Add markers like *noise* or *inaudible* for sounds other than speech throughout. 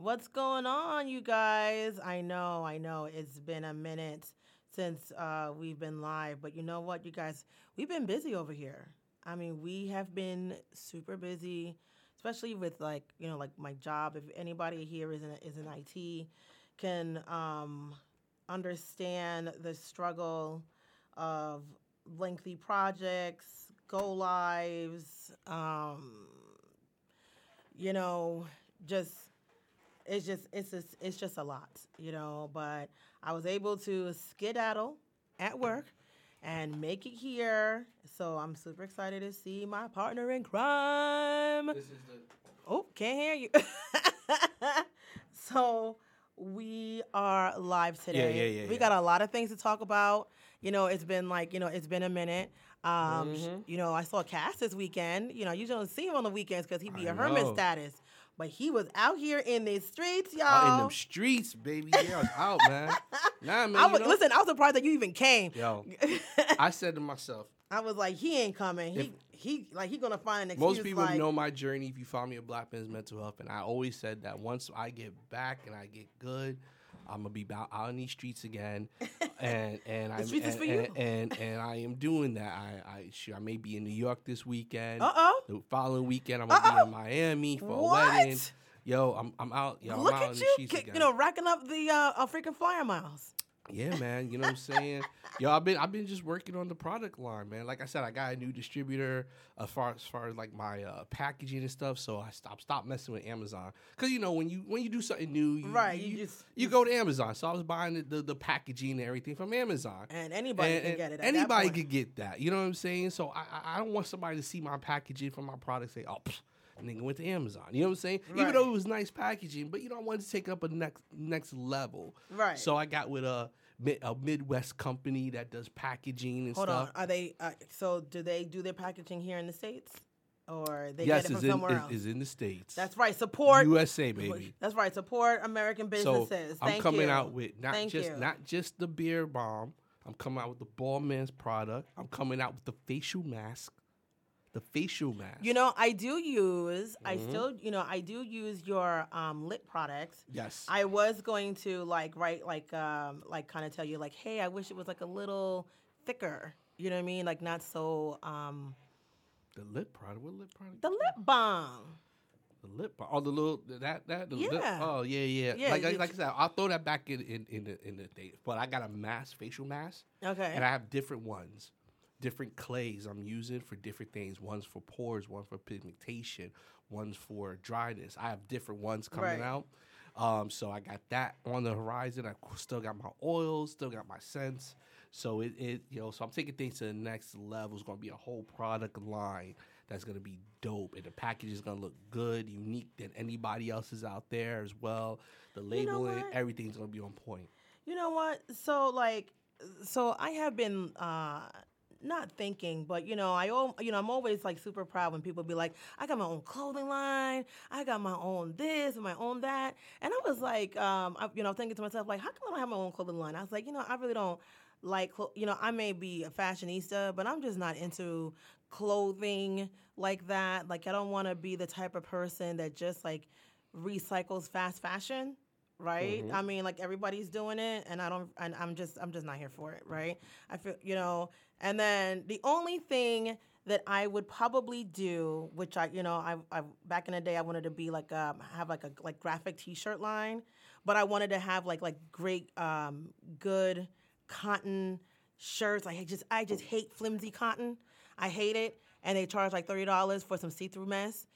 What's going on, you guys? I know, I know, it's been a minute since uh, we've been live, but you know what, you guys, we've been busy over here. I mean, we have been super busy, especially with like you know, like my job. If anybody here is in is in IT, can um, understand the struggle of lengthy projects, go lives, um, you know, just it's just it's just it's just a lot, you know. But I was able to skedaddle at work and make it here. So I'm super excited to see my partner in crime. This is the Oh, can't hear you. *laughs* so we are live today. yeah, yeah, yeah, We got a lot of things to talk about. You know, it's been like, you know, it's been a minute. Um, Mhm. you know, I saw Cass this weekend. You know, you don't see him on the weekends because he'd be I a hermit know. status. But he was out here in the streets, y'all. out in them streets, baby. Yeah, I was out, man. *laughs* Nah, man. I you know- listen, I was surprised that you even came. Yo, I said to myself, *laughs* I was like, he ain't coming. He If- he like he gonna find an excuse. most people like, know my journey if you follow me at Black Men's Mental Health, and I always said that once I get back and I get good, I'm gonna be out, on these streets again, *laughs* and and I streets is and, and, and and I am doing that. I I sure I may be in New York this weekend. Uh oh. The following weekend, I'm gonna Uh-oh. be in Miami for a What? wedding. Yo, I'm I'm out. Yo, Look I'm out at you, streets again. you know, racking up the uh, uh, freaking flyer miles. Yeah, man. You know what I'm saying? Yo, I've been I've been just working on the product line, man. Like I said, I got a new distributor as far as far as like my uh, packaging and stuff. So I stopped stopped messing with Amazon because you know when you when you do something new, you, Right, You, you just- you go to Amazon. So I was buying the, the, the packaging and everything from Amazon. And anybody And- can and get it. Anybody could get that. You know what I'm saying? So I, I don't want somebody to see my packaging for my product say, oh, pfft, nigga went to Amazon. You know what I'm saying? Even though it was nice packaging, but you know I wanted to take it up a next next level. Right. So I got with a a Midwest company that does packaging and Hold stuff. on. Are they? Uh, so do they do their packaging here in the states, or they yes, get it from in somewhere else? is in the states. That's right. Support USA baby. That's right. Support American businesses. So. I'm Thank coming you. out with not Thank just you. not just the beer bomb. I'm coming out with the Ball Man's product. I'm coming out with the facial mask. The facial mask. You know, I do use. I Mhm. still, you know, I do use your um, lip products. yes. I was going to like write like um like kind of tell you like, hey, I wish it was like a little thicker. You know what I mean? Like not so um the lip product. What lip product? the lip balm. The lip. bar- Oh, the little that that. The Lip, Yeah. oh yeah, yeah. Yeah, like, like like I said, I'll throw that back in in in the in the day. But I got a mask, facial mask, Okay. and I have different ones, different clays I'm using for different things. One's for pores, one for pigmentation, one's for dryness. I have different ones coming Right. out. Um, so I got that on the horizon. I still got my oils, still got my scents. So it, it you know, so I'm taking things to the next level. It's gonna be a whole product line that's gonna be dope, and the package is gonna look good, unique than anybody else's out there as well. The You know labeling, everything's gonna be on point. You know what? So like, so I have been uh, not thinking, but you know, I you know I'm always like super proud when people be like, I got my own clothing line, I got my own this and my own that, and I was like, um, I, you know, thinking to myself like, how come I don't have my own clothing line? I was like, you know, I really don't like, you know, I may be a fashionista, but I'm just not into clothing like that. Like, I don't want to be the type of person that just like recycles fast fashion right? Mhm. I mean, like everybody's doing it, and I don't, and I'm just, I'm just not here for it, right? I feel, you know, and then the only thing that I would probably do, which I, you know, I, I back in the day, I wanted to be like, um, have like a like graphic T-shirt line, but I wanted to have like like great, um, good cotton shirts. I just, I just hate flimsy cotton. I hate it, and they charge like thirty dollars for some see-through mess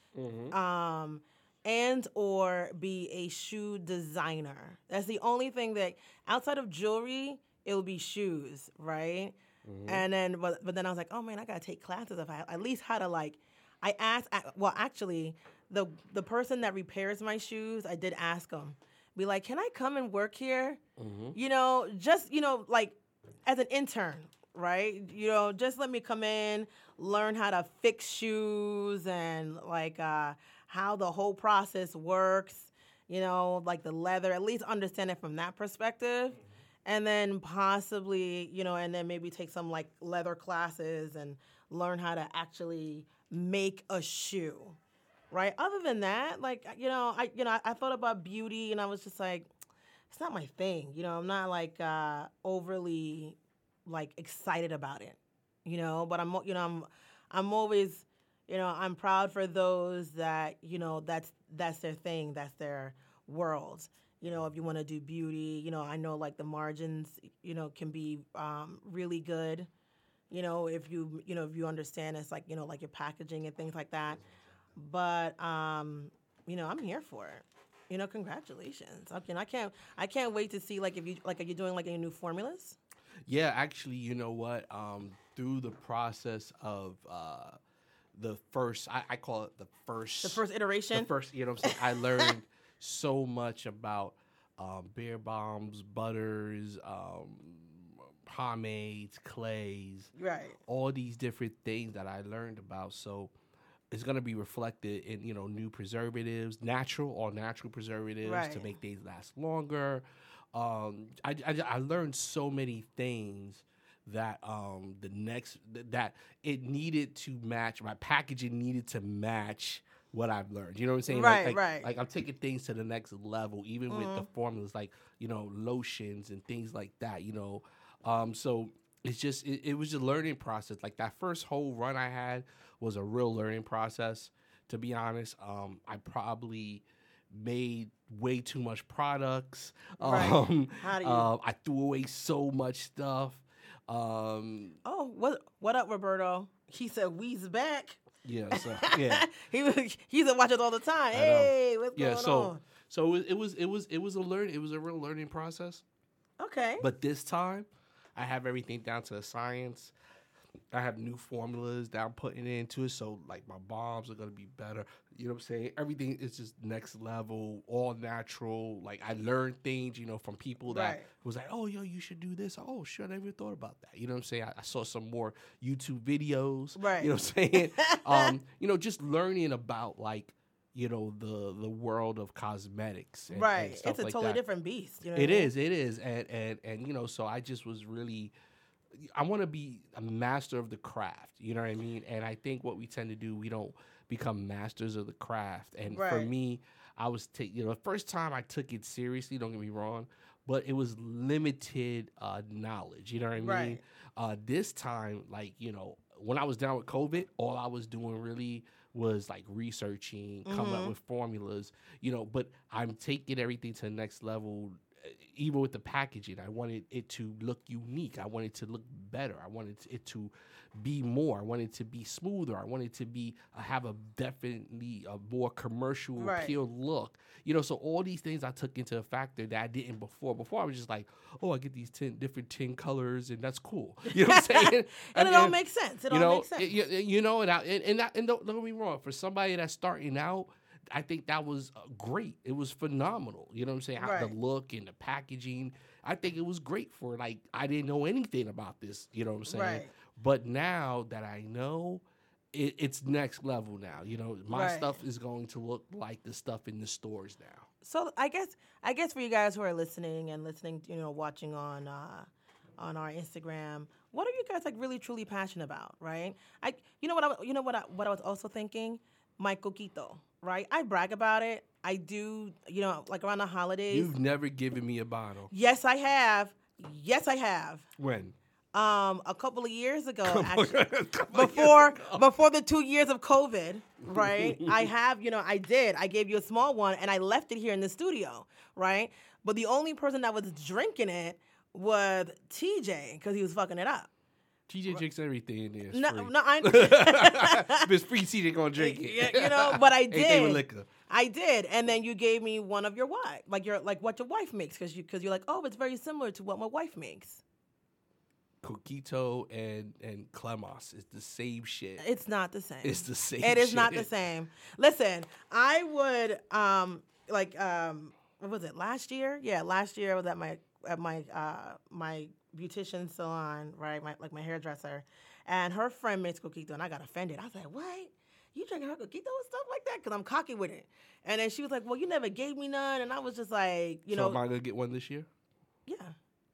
um, and or be a shoe designer. That's the only thing that outside of jewelry, it would be shoes, right? Mm-hmm. And then, but, but then I was like, oh man, I gotta take classes if I at least how to like. I asked, well, actually, the the person that repairs my shoes, I did ask him, be like, can I come and work here? Mm-hmm. You know, just you know, like as an intern, right? You know, just let me come in, learn how to fix shoes and like uh, how the whole process works. You know, like the leather, at least understand it from that perspective. Mm-hmm. And then possibly, you know, and then maybe take some like leather classes and learn how to actually make a shoe. right? Other than that, like you know, I you know, I, thought about beauty, and I was just like, it's not my thing. You know, I'm not like uh, overly like excited about it. You know, but I'm you know I'm I'm always you know I'm proud for those that you know that's that's their thing, that's their world. You know, if you want to do beauty, you know, I know like the margins, you know, can be um, really good. You know, if you you know if you understand it's like you know like your packaging and things like that. But um, you know, I'm here for it. You know, congratulations. Okay, and I can't I can't wait to see like if you like are you doing like any new formulas? Yeah, actually, you know what? Um, through the process of uh, the first, I, I call it the first, The first iteration. the first. You know, what I'm saying I learned *laughs* so much about um, beer bombs, butters, um, pomades, clays, right. all these different things that I learned about. So it's gonna be reflected in you know new preservatives, natural or natural preservatives to make things last longer. Um, I, I I learned so many things that um the next that it needed to match my packaging needed to match what I've learned. You know what I'm saying? Right, like, like, right. Like I'm taking things to the next level, even with the Mhm. formulas like you know lotions and things like that. You know, um, so it's just it, it was a learning process. Like that first whole run I had was a real learning process. To be honest, um, I probably made way too much products. *laughs* Right. Um, How do you- um, I threw away so much stuff. Um, Oh, what what up, Roberto? He said we's back. Yeah, so *laughs* yeah. he was he used to watch us all the time. Hey, what's yeah going so on? so it was, it was it was it was a learn it was a real learning process Okay. but this time i have everything down to the science i have new formulas that i'm putting into it so like my bombs are going to be better you know what i'm saying everything is just next level all natural like i learned things you know from people that Right. was like oh yo you should do this oh shit i never thought about that you know what i'm saying i, I saw some more youtube videos Right. you know what i'm saying *laughs* um you know just learning about like you know the the world of cosmetics and, and right. stuff It's a like totally that. different beast. you know It I mean? is, it is and and and you know, so I just was really, I want to be a master of the craft. You know what I mean? And I think what we tend to do, we don't become masters of the craft. And for me, I was taking, you know, the first time I took it seriously. Don't get me wrong, but it was limited uh, knowledge. You know what I mean? Right. Uh, this time, like you know, when I was down with COVID, all I was doing really was like researching, coming up Mhm. with formulas, you know. But I'm taking everything to the next level. Even with the packaging, I wanted it to look unique. I wanted it to look better. I wanted it to be more. I wanted it to be smoother. I wanted it to be uh, have a definitely a more commercial Right. appeal look. You know, so all these things I took into a factor that I didn't before. Before I was just like, oh, I get these ten different tin colors, and that's cool. *laughs* You know what I'm *laughs* saying? and it all makes sense. It all know, makes sense. it- you, you know, and, I, and, and, that, and don't, don't get me wrong. For somebody that's starting out, I think that was uh, great. It was phenomenal. You know what I'm saying? Right. The look and the packaging. I think it was great for like I didn't know anything about this. You know what I'm saying? Right. But now that I know, it, it's next level now. You know, my Right. stuff is going to look like the stuff in the stores now. So I guess I guess for you guys who are listening and listening, you know, watching on uh, on our Instagram, what are you guys like really truly passionate about, right? I you know what I you know what I, what I was also thinking, my coquito, right? I brag about it. I do, you know, like around the holidays. You've never given me a bottle. yes, I have. Yes, I have. When? Um, a couple of years ago, actually, *laughs* couple years before ago. before the two years of COVID, right? *laughs* I have, you know, I did. I gave you a small one, and I left it here in the studio, right? But the only person that was drinking it was TJ because he was fucking it up. TJ drinks everything in there. No, free. no, I. *laughs* it's free, TJ gonna drink it. Yeah, you know, but I *laughs* did. liquor. I did, and then you gave me one of your wife, like your like what your wife makes, because you because you're like, oh, it's very similar to what my wife makes. Coquito and and Clemos is the same shit. It's not the same. It's the same. It is not the same. Listen, I would um like um what was it last year? Yeah, last year I was at my at my uh my beautician salon, right? My like my hairdresser, and her friend makes coquito, and I got offended. I was like, what? You drinking her coquito and stuff like that? Because I'm cocky with it. And then she was like, well, you never gave me none, and I was just like, you so know, am I gonna get one this year? yeah.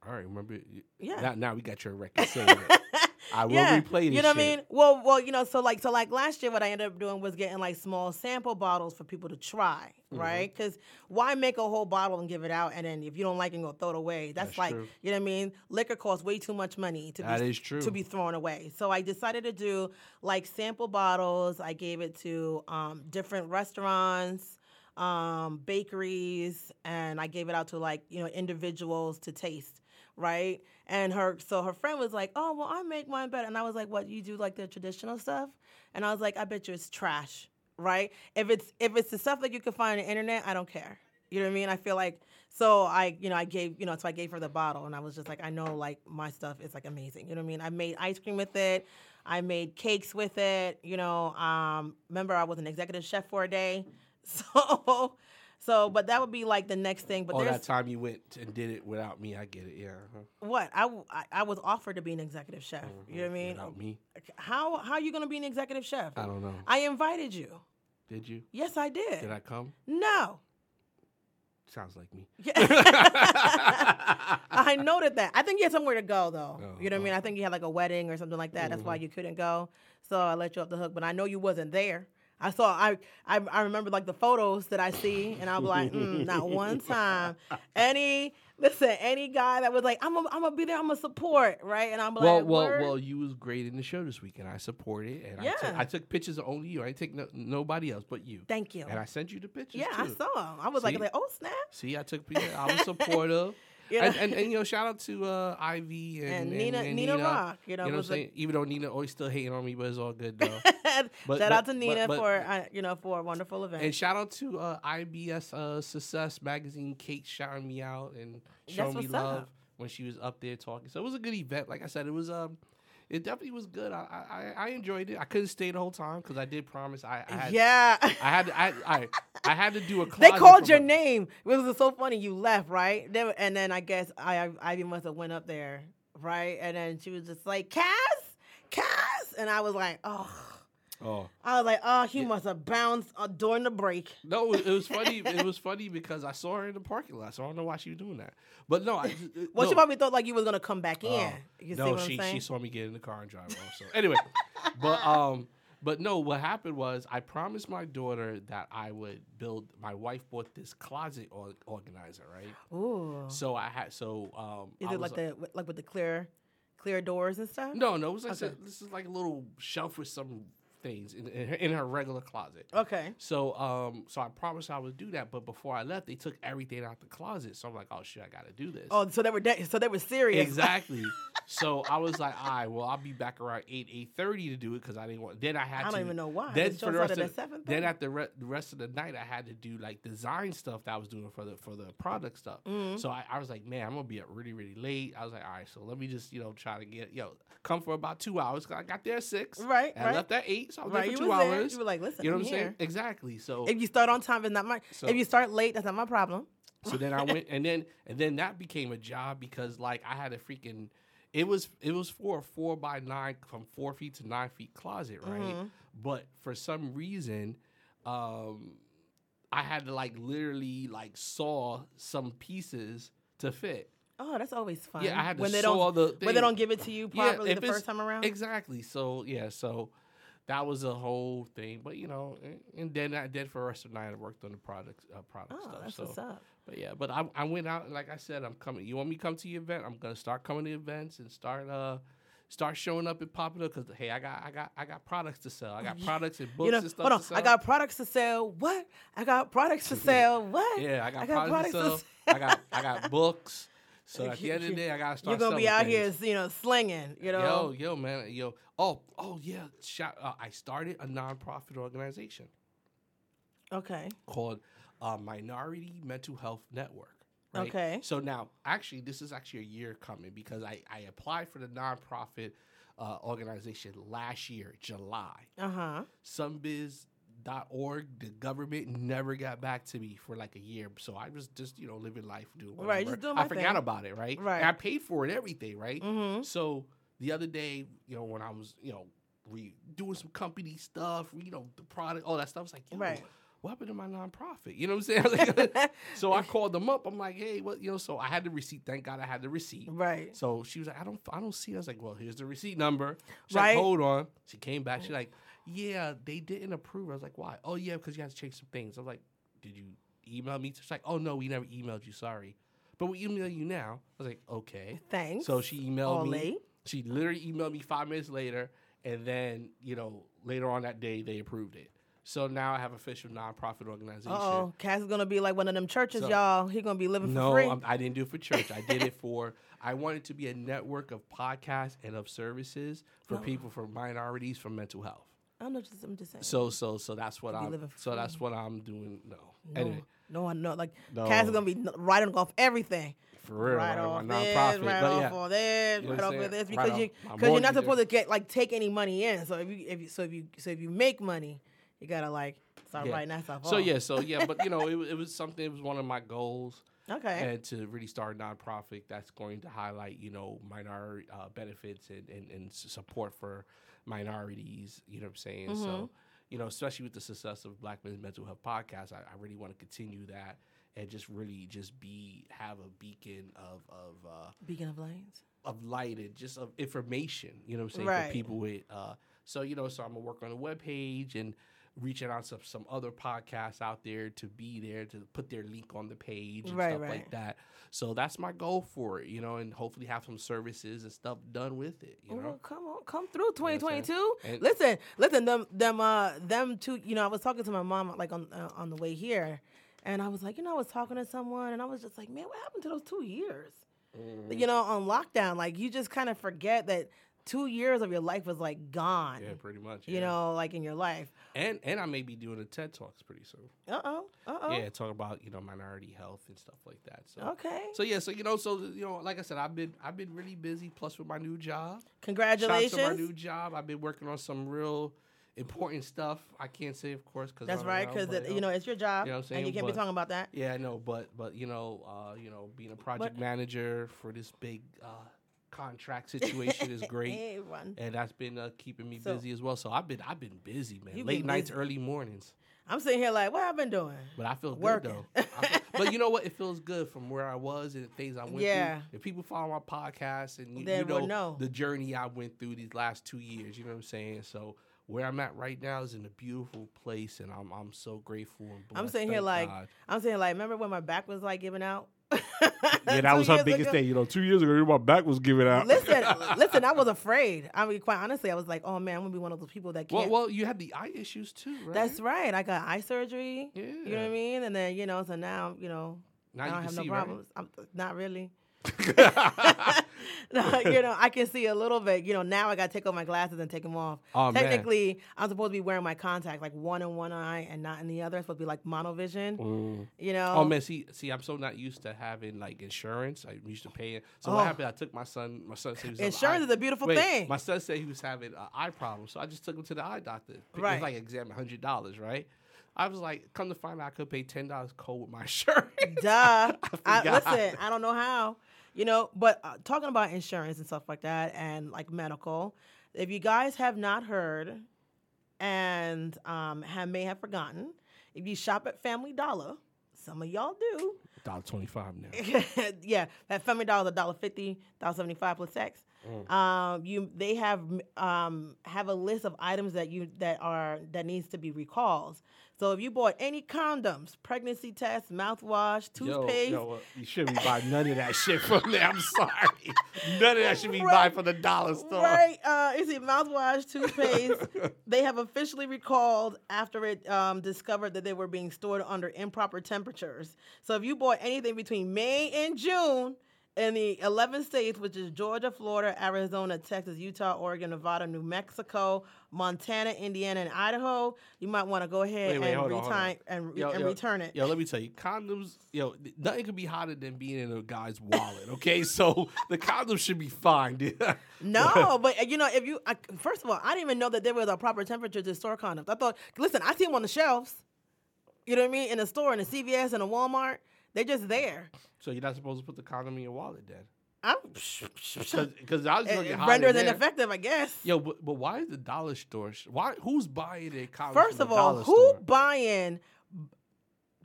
All right, remember? Yeah. Now, now we got your record. *laughs* I will yeah, replay this You know what I mean? Well, well, you know, so like, so like last year, what I ended up doing was getting like small sample bottles for people to try, Mm-hmm. right? Because why make a whole bottle and give it out, and then if you don't like it, go throw it away? That's, That's like, true. you know what I mean? Liquor costs way too much money to That be is true. to be thrown away. So I decided to do like sample bottles. I gave it to um, different restaurants. Um, bakeries and I gave it out to like you know individuals to taste, right? And her so her friend was like, "Oh, well, I make mine better." And I was like, "What? You do like the traditional stuff?" And I was like, "I bet you it's trash, right? If it's if it's the stuff that you can find on the internet, I don't care. You know what I mean? I feel like so I you know I gave you know so I gave her the bottle and I was just like I know like my stuff is like amazing. You know what I mean? I made ice cream with it. I made cakes with it. You know, um, remember I was an executive chef for a day, *laughs* so. So, but that would be like the next thing. But All that time you went and did it without me, I get it. Yeah. uh-huh. what I, I- I was offered to be an executive chef. You know what I mean? Without me, How how are you gonna be an executive chef? I don't know. I invited you. Did you? Yes, I did. Did I come? No. Sounds like me. *laughs* I noted that. I think you had somewhere to go though. Oh, you know what I oh. mean? I think you had like a wedding or something like that. That's Mm-hmm. why you couldn't go. So I let you off the hook. But I know you wasn't there. I saw. I I, I remember like the photos that I see, and I'm like, mm, not *laughs* one time. Any listen, any guy that was like, I'm gonna I'm gonna be there. I'm gonna support, right? And I'm well, like, well, "Word?" well. You was great in the show this week, and I supported. And I, Yeah. took, I took pictures of only you. I didn't take no, nobody else but you. Thank you. And I sent you the pictures. yeah, I saw him. I was like, like, oh snap. See, I took pictures. I was supportive. *laughs* You know? and, and, and you know, shout out to uh, Ivy and, And Nina- and Nina Rock, you know, what I'm was like- saying. Even though Nina always still hating on me, but it's all good though. *laughs* But- shout but- out to Nina but- for uh, you know for a wonderful event. and shout out to uh, IBS uh, Success Magazine. Kate shouting me out and showing me love up. when she was up there talking. So it was a good event. Like I said, it was um. It definitely was good. I I, I enjoyed it. I couldn't stay the whole time because I did promise. I, I had, yeah. I had to, I, I I had to do a. *laughs* They called your a- name. It was so funny. You left, right? Then, and then I guess I Ivy must have went up there, right? And then she was just like, "Cass, Cass," and I was like, "Oh." Oh. I was like, "Oh, he must have bounced uh, during the break." No, it, was funny. *laughs* it was funny because I saw her in the parking lot, so I don't know why she was doing that. But no, I. uh, Well, she probably thought like you was gonna come back in. Oh, you see no, she she saw me get in the car and drive off. So anyway, *laughs* but um, but no, what happened was I promised my daughter that I would build. My wife bought this closet or, organizer, right? Ooh. So I had so um. Is I it was like the like with the clear, clear doors and stuff? No, no, it was like Okay. this is like a little shelf with some things in, in, her, in her regular closet. Okay. So um, so I promised I would do that, but before I left, they took everything out the closet. So I'm like, oh shit, I got to do this. Oh, so they were de- so they were serious. Exactly. *laughs* so I was like, all right, well, I'll be back around eight eight thirty to do it because I didn't want. Then I had to I don't even know why. Then for the rest of 7:30? then at the, re- the rest of the night, I had to do like design stuff that I was doing for the for the product stuff. Mm-hmm. So I, I was like, man, I'm gonna be up really really late. I was like, all right, so let me just you know try to get yo come for about two hours. 'cause I got there at six. Right, And right. I left at eight, I was Right, there you for two was there. You were like, listen, you know I'm what I'm here. saying? Exactly. So If you start on time, it's not my. So- if you start late, that's not my problem. so then I *laughs* went, and then and then that became a job because like I had a freaking, it was it was for a four by nine from four feet to nine feet closet, right? Mm-hmm. But for some reason, um, I had to like literally like saw some pieces to fit. Oh, that's always fun. Yeah, I had to when they saw don't the when they don't give it to you properly if the first time around. Exactly. So yeah, so that was a whole thing. But you know, and- and then I did for the rest of the night. I worked on the product uh, product oh, stuff. that's so what's up. but yeah, but I, I went out and like I said, I'm coming. You want me to come to your event? I'm gonna start coming to events and start uh start showing up and popping up because hey, I got I got I got products to sell. I got *laughs* products and books You know, and stuff hold on. sell. I got products to sell. What? I got products to *laughs* sell. What? yeah, I got, I got products, products to to sell. I got I got *laughs* books. So at the end of the day, I gotta start. You're gonna be out here, you know, slinging. You know. Yo, yo, man, yo. Oh, oh yeah. Shout, uh, I started a nonprofit organization Okay. called uh, Minority Mental Health Network. Right? Okay. So now, actually, this is actually a year coming because I, I applied for the nonprofit uh, organization last year, July. Uh huh. Sunbiz.org, the government never got back to me for like a year. So I was just, you know, living life, doing whatever. Right, just doing I forgot thing. about it, right? Right. And I paid for it, everything, right? Mhm. So the other day, you know, when I was, you know, re- doing some company stuff, you know, the product, all that stuff, I was like, Right. what happened to my nonprofit? You know what I'm saying? Like, *laughs* so I *laughs* called them up. I'm like, hey, what? You know, so I had the receipt. Thank God I had the receipt. Right. So she was like, I don't, I don't see. it. I was like, well, here's the receipt number. She's Right. like, hold on. She came back. She's like, yeah, they didn't approve. I was like, why? Oh yeah, because you had to change some things. I was like, did you email me? She's like, oh no, we never emailed you. Sorry, but we email you now. I was like, okay. Thanks. So she emailed me. She literally emailed me five minutes later, and then you know later on that day they approved it. So now I have official nonprofit organization. Oh, Cass is gonna be like one of them churches, So- y'all. He gonna be living for No, free. I'm, I didn't do it for church. I did it *laughs* for. I wanted to be a network of podcasts and of services for No. people from minorities from mental health. I'm not just, I'm just saying. So so so that's what I'm. living for So that's what I'm doing. No, no, anyway, no, I know. Like No. Cass is gonna be writing off everything. for real, right like, off this, right off all this, You right off this, because Right you because you're not supposed to get like take any money in. So if you if you so if you so if you make money, you gotta like start Yeah. writing that stuff So off. yeah, so yeah, but you know, *laughs* it, it was something. It was one of my goals. Okay. and to really start a nonprofit that's going to highlight, you know, minority uh, benefits and, and, and support for minorities. You know what I'm saying? Mm-hmm. So, you know, especially with the success of Black Men's Mental Health Podcast, I, I really want to continue that and just really just be have a beacon of of uh, Beacon of Lanes. of light and just of information. You know what I'm saying Right. for people with. Uh, so you know, so I'm gonna work on a web page and reaching out to some other podcasts out there to be there to put their link on the page and Right, stuff right. like that. So that's my goal for it, you know, and hopefully have some services and stuff done with it. You know, come on, come through what I'm 2022. Listen, listen, them, them, uh, them two. You know, I was talking to my mom like on uh, on the way here, and I was like, you know, I was talking to someone, and I was just like, man, what happened to those two years? Mm-hmm. You know, on lockdown, like you just kind of forget that two years of your life was like gone. yeah, pretty much. You know, like in your life. and and I may be doing a TED talks pretty soon. Uh oh. Uh oh. Yeah, talk about you know minority health and stuff like that. So. Okay. So yeah, so you know, so you know, like I said, I've been I've been really busy. Plus with my new job, Shout out Congratulations. to my new job. I've been working on some real important stuff. I can't say, of course, because That's right, because but, you know it's your job, You know what I'm and you can't be talking about that. Yeah, I know, but but you know, uh, you know, being a project manager for this big uh, contract situation is *laughs* great, and that's been uh, keeping me So- busy as well. So I've been I've been busy, man. You've Late been nights, busy. early mornings. I'm sitting here like, what I've been doing? But I feel good though. *laughs* I feel- but you know what? It feels good from where I was and the things I went Yeah. through. If people follow my podcast and you, They you know, will know. the journey I went through these last two years, you know what I'm saying? So where I'm at right now is in a beautiful place, and I'm I'm so grateful and blessed. I'm sitting here Thank like, God. I'm saying like, remember when my back was like giving out? Yeah, *laughs* that was her biggest ago? thing. You know, two years ago, my back was giving out. listen, *laughs* listen, I was afraid. I mean, quite honestly, I was like, oh man, I'm gonna be one of those people that can't. well, you had the eye issues too, right? That's right. I got eye surgery. Yeah. You know what I mean? And then you know, so now you know, Now I don't can have no see, right? problems. I'm not really. *laughs* no, you know, I can see a little bit. You know, now I got to take off my glasses and take them off. Oh, man. Technically, I'm supposed to be wearing my contact, like one in one eye and not in the other. It's supposed to be like monovision. Mm. You know. Oh man, see, see, I'm so not used to having like insurance. I'm used to paying. So Oh. what happened? I took my son. My son said he was Insurance eye- is a beautiful Wait, thing. My son said he was having an eye problem, so I just took him to the eye doctor. It Right. was like exam hundred dollars, right? I was like, come to find out, I could pay ten dollars cold with my *laughs* shirt. Duh. *laughs* I, forgot. listen, I don't know how. You know, but uh, talking about insurance and stuff like that and like medical, if you guys have not heard and um, have, may have forgotten, if you shop at Family Dollar, some of y'all do. Dollar twenty five now. *laughs* yeah, that Family Dollar, a dollar fifty, dollar seventy five plus tax. Um, you they have um have a list of items that you that are that needs to be recalls. So if you bought any condoms, pregnancy tests, mouthwash, toothpaste, Yo, yo, uh, you shouldn't buy none of that shit from there. I'm sorry. None of that should be *laughs* Right. buying from the dollar store. Right. Uh, you see, mouthwash, *laughs* toothpaste, they have officially recalled after it um, discovered that they were being stored under improper temperatures. So if you bought anything between May and June in the 11 states, which is Georgia, Florida, Arizona, Texas, Utah, Oregon, Nevada, New Mexico, Montana, Indiana, and Idaho, you might want to go ahead Wait, wait, and, hold on, on. return, and, Yo, and yo, return it. Yo, let me tell you, condoms. Yo, nothing could be hotter than being in a guy's wallet. Okay, *laughs* so the condoms should be fine. dude. *laughs* No, but you know, if you I, first of all, I didn't even know that there was a proper temperature to store condoms. I thought, listen, I see them on the shelves. You know what I mean? In a store, in a CVS, in a Walmart, they're just there. so you're not supposed to put the condom in your wallet then, I'm because I was looking it hot renders ineffective, I guess. Yo, but, but why is the dollar store? sh- Why who's buying a condom? First of all, who store? buying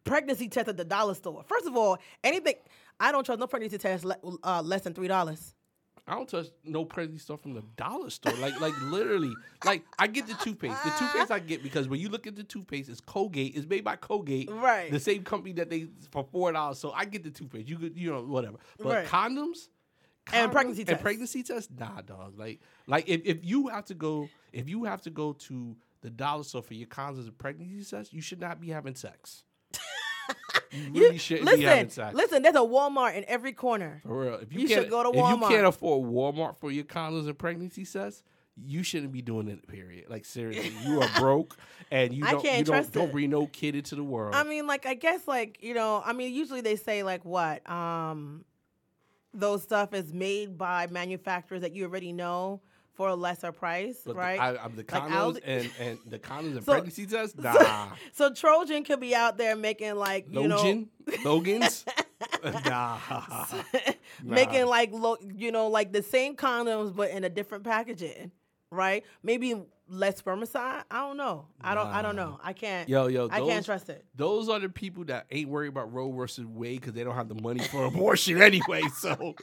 pregnancy test at the dollar store. First of all, anything I don't trust no pregnancy test uh, less than three dollars. I don't touch no pregnancy stuff from the dollar store. Like, like literally, like I get the toothpaste. The toothpaste I get because when you look at the toothpaste, it's Colgate. It's made by Colgate, Right. The same company that they for four dollars. So I get the toothpaste. You could, you know, whatever. But Right. condoms. And pregnancy and tests. pregnancy tests, nah, dog. Like, like if, if you have to go, if you have to go to the dollar store for your condoms and pregnancy tests, you should not be having sex. You You- really shouldn't be having listen, sex. listen. There's a Walmart in every corner. For real. If you, You should go to Walmart. If you can't afford Walmart for your condoms and pregnancy tests, you shouldn't be doing it. Period. Like seriously, you are *laughs* broke, and you don't. can't you don't, trust don't bring no kid into the world. I mean, like I guess, like you know, I mean, usually they say like what, um, those stuff is made by manufacturers that you already know for a lesser price, right? the, I, I'm the Like condoms Aldi- and, and the condoms and *laughs* So- pregnancy tests. Nah, *laughs* so Trojan could be out there making like you know, Logan, *laughs* Logan's. nah, making like lo- you know like the same condoms but in a different packaging, right? Maybe less spermicide. I don't know. I don't. I don't know. I can't. yo, yo, I those, can't trust it. Those are the people that ain't worried about Roe versus Wade because they don't have the money for abortion anyway. So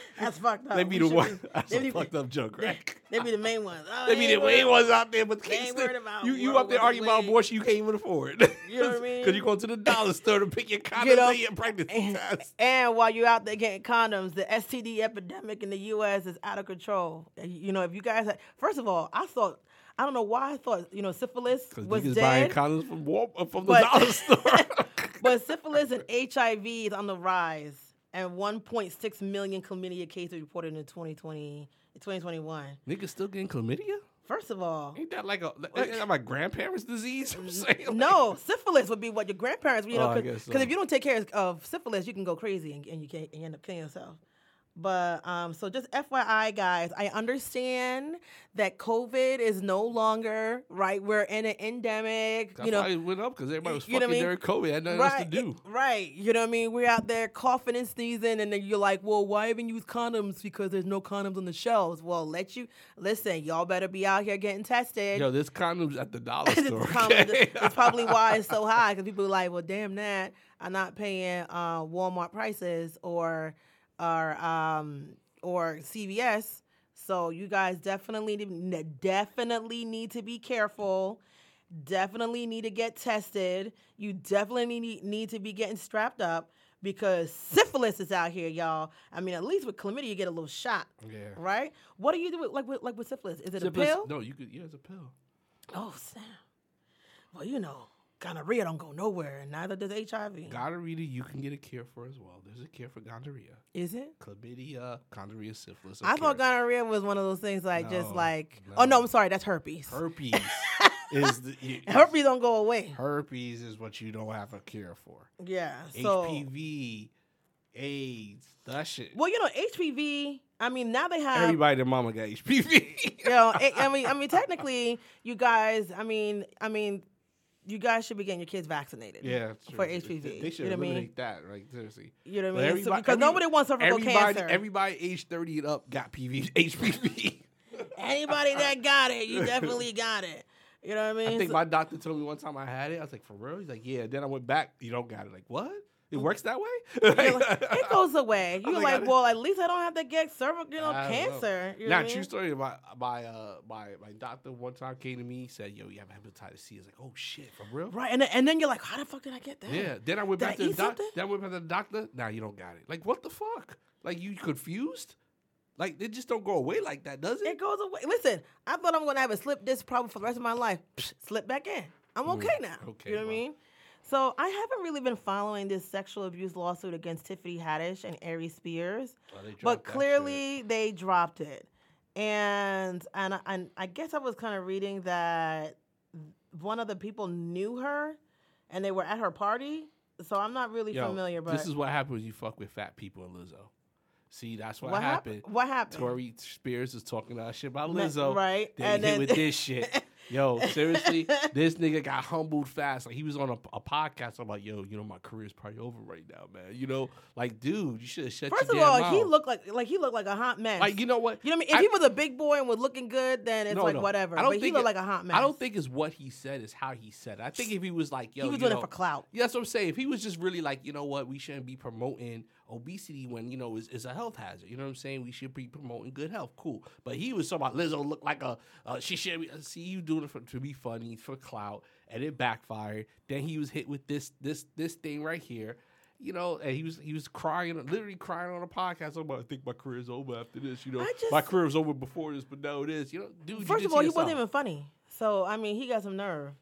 *laughs* That's fucked up. they be We the one. be- *laughs* That's they a be- fucked up joke, They, right? they be the main ones. Oh, They be the main ones out there, but They ain't worried about you you up there arguing about abortion you can't even afford. *laughs* You know what I mean? Because you go to the dollar store to pick your condoms You and your pregnancy and, test. and while you're out there getting condoms, the STD epidemic in the U.S. is out of control. You know, if you guys, had, first of all, I thought, I don't know why I thought, you know, syphilis was niggas buying dead, condoms from from the But- dollar store. but syphilis and HIV is on the rise, and 1.6 million chlamydia cases reported in 2020, 2021. niggas still getting chlamydia? First of all, Ain't that like a that my grandparents' disease? *laughs* I'm saying no, syphilis would be what your grandparents, you oh, know, Oh, I because guess so. if you don't take care of syphilis, you can go crazy and, and you can and you end up killing yourself. But um, so just FYI, guys, I understand that COVID is no longer right. We're in an endemic. That's you know, why it went up because everybody was you fucking I mean? during COVID. Had nothing right, else to do. right. You know what I mean? We're out there coughing and sneezing, and then you're like, "Well, why even use condoms? Because there's no condoms on the shelves." Well, let you listen. Y'all better be out here getting tested. Yo, this condoms at the dollar *laughs* It's store. probably, okay? it's probably why it's so high because people are like, well, damn that, I'm not paying uh, Walmart prices or or um, or CVS. So you guys definitely definitely need to be careful. Definitely need to get tested. You definitely need need to be getting strapped up because syphilis is out here, y'all. I mean, at least with chlamydia, you get a little shot, yeah. right? What do you do with like with, like with syphilis? Is it Syphilis- a pill? No, you could. Yeah, it's a pill. Oh, snap. Well, you know, gonorrhea don't go nowhere, and neither does HIV. Gonorrhea, you can get a cure for as well. There's a cure for gonorrhea, Is it? chlamydia, gonorrhea, syphilis. I thought gonorrhea was one of those things like just like, no. oh no, I'm sorry, that's herpes. herpes *laughs* is the you- herpes don't go away. herpes is what you don't have a cure for. Yeah. So, HPV, AIDS, that shit. well, you know, HPV. I mean, now they have. Everybody, their mama got HPV. You *laughs* know, I mean, I mean, technically, you guys. I mean, I mean, you guys should be getting your kids vaccinated. yeah, For. HPV. They, they should you know what I mean? that, right? Seriously. You know what I mean? So, because every- nobody wants cervical Everybody, cancer. everybody age 30 and up got PV, HPV. *laughs* Anybody that *laughs* got it, you definitely got it. You know what I mean? I think So- my doctor told me one time I had it. I was like, for real? He's like, yeah. Then I went back. You don't got it. Like, what? It works that way? *laughs* Like, *laughs* it goes away. You're like, like, well, at least I don't have to get cervical, you know, don't know. cancer. You Now, true mean? story. My my uh my my doctor one time came to me. Said, "Yo, you have hepatitis C." I was like, "Oh shit, for real?" Right, and then, and then you're like, how the fuck did I get that? Yeah. Then I went Did back I to the doctor. Then I went back to the doctor. Now you don't got it. Like, what the fuck? Like, you confused? Like, it just don't go away like that, does it? It goes away. Listen, I thought I'm gonna have a slip disc problem for the rest of my life. Psh, slip back in. I'm okay now. Mm, okay, you know what I mean? So I haven't really been following this sexual abuse lawsuit against Tiffany Haddish and Aries Spears. Oh, but clearly they dropped it and and I- and I guess I was kind of reading that one of the people knew her and they were at her party. So I'm not really. Yo, familiar, but this is what happens when you fuck with fat people and Lizzo. See, that's what, what happened. happened? What happened? Tori Spears is talking that shit about Lizzo. right? They And hit then- with this shit. *laughs* Yo, *laughs* seriously, this nigga got humbled fast. Like he was on a, a podcast. I'm like, yo, you know, my career's probably over right now, man. You know, like, dude, you should have shut First of all, damn he looked like like he looked like a hot mess. like, you know what? You know what I mean? If I- he was a big boy and was looking good, then it's No, like no. whatever. I don't But he think looked it- like a hot mess. I don't think it's what he said; is how he said. it. I think if he was like, yo, he was doing know, it for clout. Yeah, that's what I'm saying. If he was just really like, you know what, we shouldn't be promoting obesity when you know is is a health hazard. You know what I'm saying? We should be promoting good health. Cool. But he was talking about Lizzo look like a uh, she should be, see you doing it for, to be funny for clout, and it backfired. Then he was hit with this this this thing right here. You know, and he was he was crying, literally crying on a podcast. I'm about, I think my career is over after this. You know, just- my career was over before this, but now it is. You know, dude. First of all, he wasn't even funny. So I mean, he got some nerve.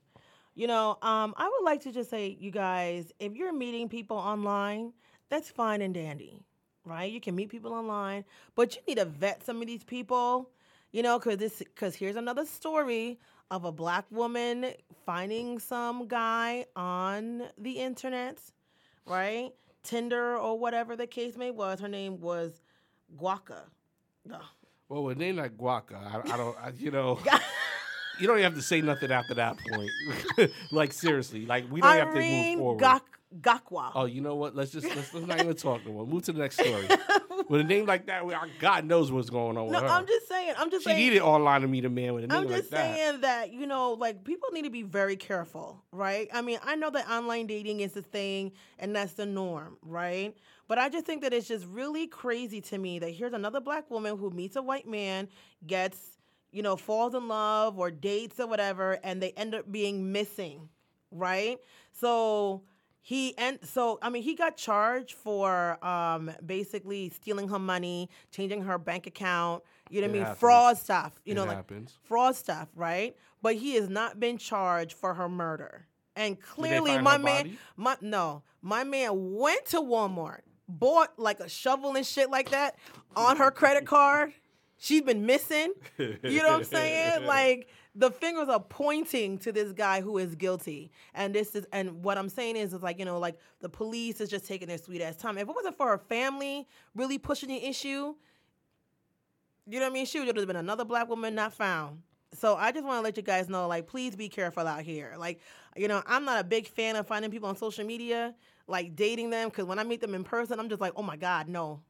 You know, um, I would like to just say, you guys, if you're meeting people online, that's fine and dandy, right? You can meet people online, but you need to vet some of these people. You know, because this, because here's another story of a black woman finding some guy on the internet, right? Tinder or whatever the case may was. Her name was Gakwa. Ugh. Well, with a name like Gakwa, I, I don't, I, you know, *laughs* you don't even have to say nothing after that point. *laughs* like seriously, like we don't have to move Irene forward. Gak- Gakwa. oh, you know what? Let's just let's, let's not even talk no more. Move to the next story. with a name like that, we, God knows what's going on No, with her. I'm just saying. I'm just she saying. needed online to meet a man with a name I'm like just that. saying that you know, like people need to be very careful, right? I mean, I know that online dating is the thing and that's the norm, right? But I just think that it's just really crazy to me that here's another black woman who meets a white man, gets, you know, falls in love or dates or whatever, and they end up being missing, right? So he and so I mean he got charged for um basically stealing her money, changing her bank account, you know what It I mean, happens. fraud stuff, you It know, like fraud stuff, right? But he has not been charged for her murder. And clearly my man body? my no, my man went to Walmart, bought like a shovel and shit like that on her credit card. She's been missing. You know what I'm saying? *laughs* Like the fingers are pointing to this guy who is guilty. And this is and what I'm saying is is like, you know, like the police is just taking their sweet ass time. If it wasn't for her family really pushing the issue, you know what I mean? She would have been another black woman not found. So I just want to let you guys know, like, please be careful out here. Like, you know, I'm not a big fan of finding people on social media, like dating them, because when I meet them in person, I'm just like, oh my god, no,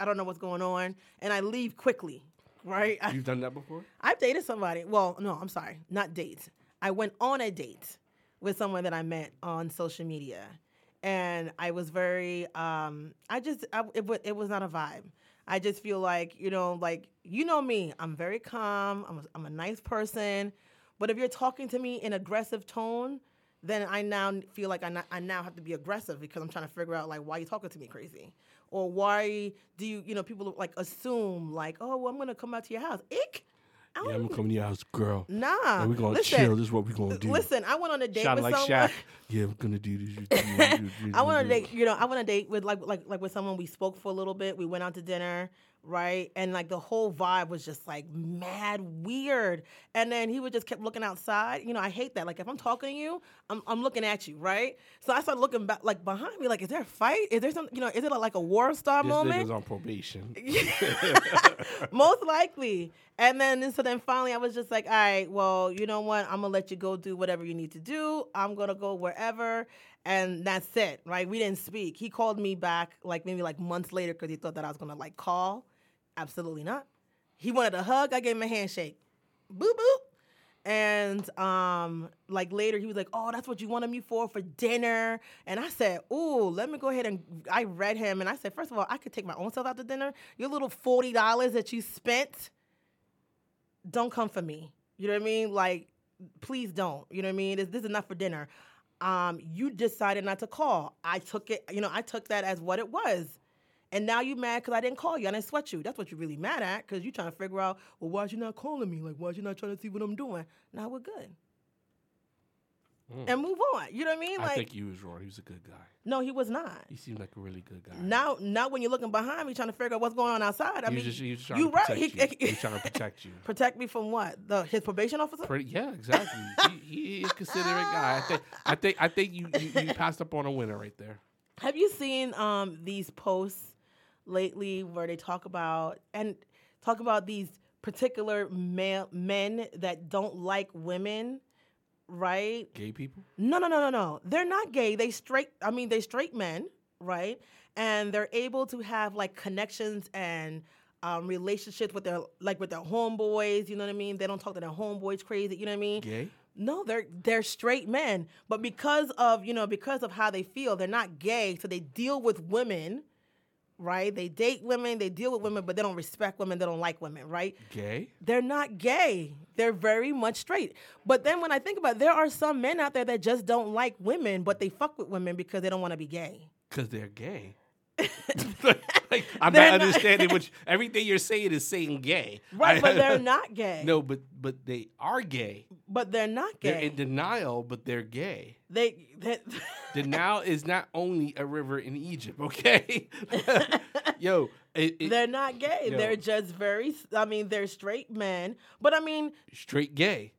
I, don't know what's going on, and I leave quickly, right? *laughs* You've done that before? I've dated somebody. Well, no, I'm sorry, not date. I went on a date with someone that I met on social media, and I was very. Um, I just I, it, wa- it was not a vibe. I just feel like you know, like you know me. I'm very calm. I'm a, I'm a nice person, but if you're talking to me in aggressive tone, then I now feel like I, not, I now have to be aggressive because I'm trying to figure out like why you talking to me crazy, or why do you you know people like assume like oh well, I'm gonna come out to your house. Ick. I Yeah, I'm don't gonna come to your house, girl. Nah. And we're gonna listen, chill. This is what we're gonna do. Listen, I went on a date Sound with like someone. Shaq. *laughs* Yeah, we're gonna do this. you do, *laughs* you I went on a date, you know, I went on a date with like like like with someone we spoke for a little bit. We went out to dinner, right? And like the whole vibe was just like mad weird. And then he would just kept looking outside. You know, I hate that. Like if I'm talking to you, I'm I'm looking at you, right? So I started looking back like behind me, like, is there a fight? Is there some you know, is it like a war star This moment? nigga's on probation. *laughs* Most likely. And then so then finally I was just like, all right, well, you know what? I'm gonna let you go do whatever you need to do. I'm gonna go wherever. And that's it, right? We didn't speak. He called me back like maybe like months later because he thought that I was gonna like call. Absolutely not. He wanted a hug. I gave him a handshake. Boop boop. And um, like later, he was like, "Oh, that's what you wanted me for for dinner." And I said, "Ooh, let me go ahead and." I read him, and I said, first of all, I could take my own self out to dinner. Your little forty dollars that you spent, don't come for me. You know what I mean? Like, please don't. You know what I mean? This, this is not for dinner. Um, you decided not to call. I took it. You know, I took that as what it was. And now you mad because I didn't call you. I didn't sweat you. That's what you're really mad at because you're trying to figure out, well, why'd you not calling me? Like, why'd you not trying to see what I'm doing? Now we're good. And move on. You know what I mean? Mm. I think he was wrong. He was a good guy. no, he was not. He seemed like a really good guy. Now, now when you're looking behind me trying to figure out what's going on outside, I he mean, just, he was trying you to right. protect He- you. *laughs* He was trying to protect you. protect me from what? The his probation officer? Pretty, yeah, exactly. he, he is a considerate guy. I think. I think. I think you, you you passed up on a winner right there. Have you seen um these posts lately where they talk about and talk about these particular male men that don't like women, right? Gay people. No, no, no, no, no. They're not gay. They straight. I mean, they straight men, right? And they're able to have like connections and um, relationships with their like with their homeboys. You know what I mean? They don't talk to their homeboys crazy. You know what I mean? Gay. No, they're they're straight men, but because of you know because of how they feel, they're not gay. So they deal with women, right? They date women, they deal with women, but they don't respect women. They don't like women, right? Gay. They're not gay. They're very much straight. But then when I think about it, there are some men out there that just don't like women, but they fuck with women because they don't want to be gay. Because they're gay. *laughs* like, I'm They're not not- understanding which *laughs* everything you're saying is saying gay. Right, I- but *laughs* they're not gay. No, but but they are gay. But they're not They're gay. in denial, but they're gay. they, The Nile is not only a river in Egypt, okay? Yo, it, it- they're not gay. Yo. They're just very I mean, they're straight men. But I mean, straight gay.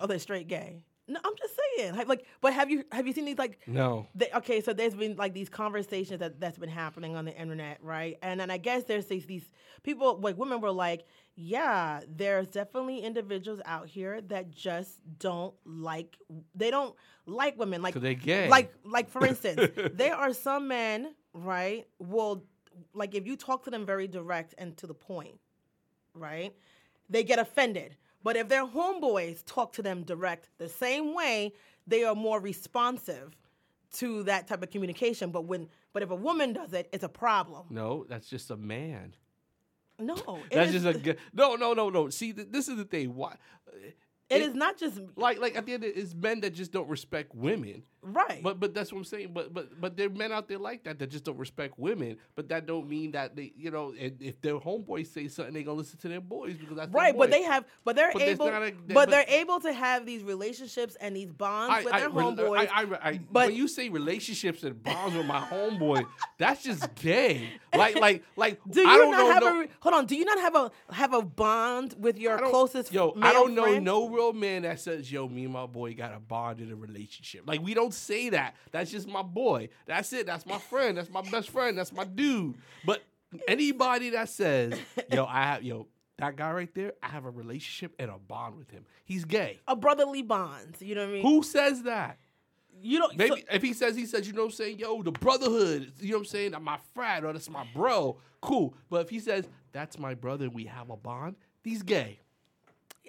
oh, they're straight gay. No, I'm just saying. Like, but have you have you seen these like No. they, okay, so there's been like these conversations that that's been happening on the internet, right? And then I guess there's these, these people, like women were like, yeah, there's definitely individuals out here that just don't like, they don't like women, like they're gay. Like, like for *laughs* instance, there are some men, right? Will like if you talk to them very direct and to the point, right? They get offended. But if their homeboys talk to them direct the same way, they are more responsive to that type of communication. But when but if a woman does it, it's a problem. No, that's just a man. No, *laughs* That's is- just a no, no, no, no. See, th- this is the thing. Why? Uh, it is not just like like at the end, it's men that just don't respect women. Right. But but that's what I'm saying. But but but there are men out there like that that just don't respect women. But that don't mean that they you know if, if their homeboys say something, they gonna listen to their boys because that's Right, but they have, but they're But able, a- but, but- they're able to have these relationships and these bonds with their rel- homeboys. I, I, I, but- when you say relationships and bonds with my homeboy, that's just gay. Like, like, like. *laughs* do you I not know have no, a hold on? Do you not have a have a bond with your closest? Yo, I don't know friend? no real man that says, "Yo, me and my boy got a bond in a relationship." Like we don't say that. That's just my boy. That's it. That's my friend. That's my best friend. That's my dude. But anybody that says, *laughs* "Yo, I have yo." That guy right there, I have a relationship and a bond with him. He's gay. a brotherly bond. You know what I mean? Who says that? You don't. Maybe so- if he says he says, you know what I'm saying, yo, the brotherhood, you know what I'm saying, my frat or that's my bro, cool. But if he says, that's my brother we have a bond, he's gay.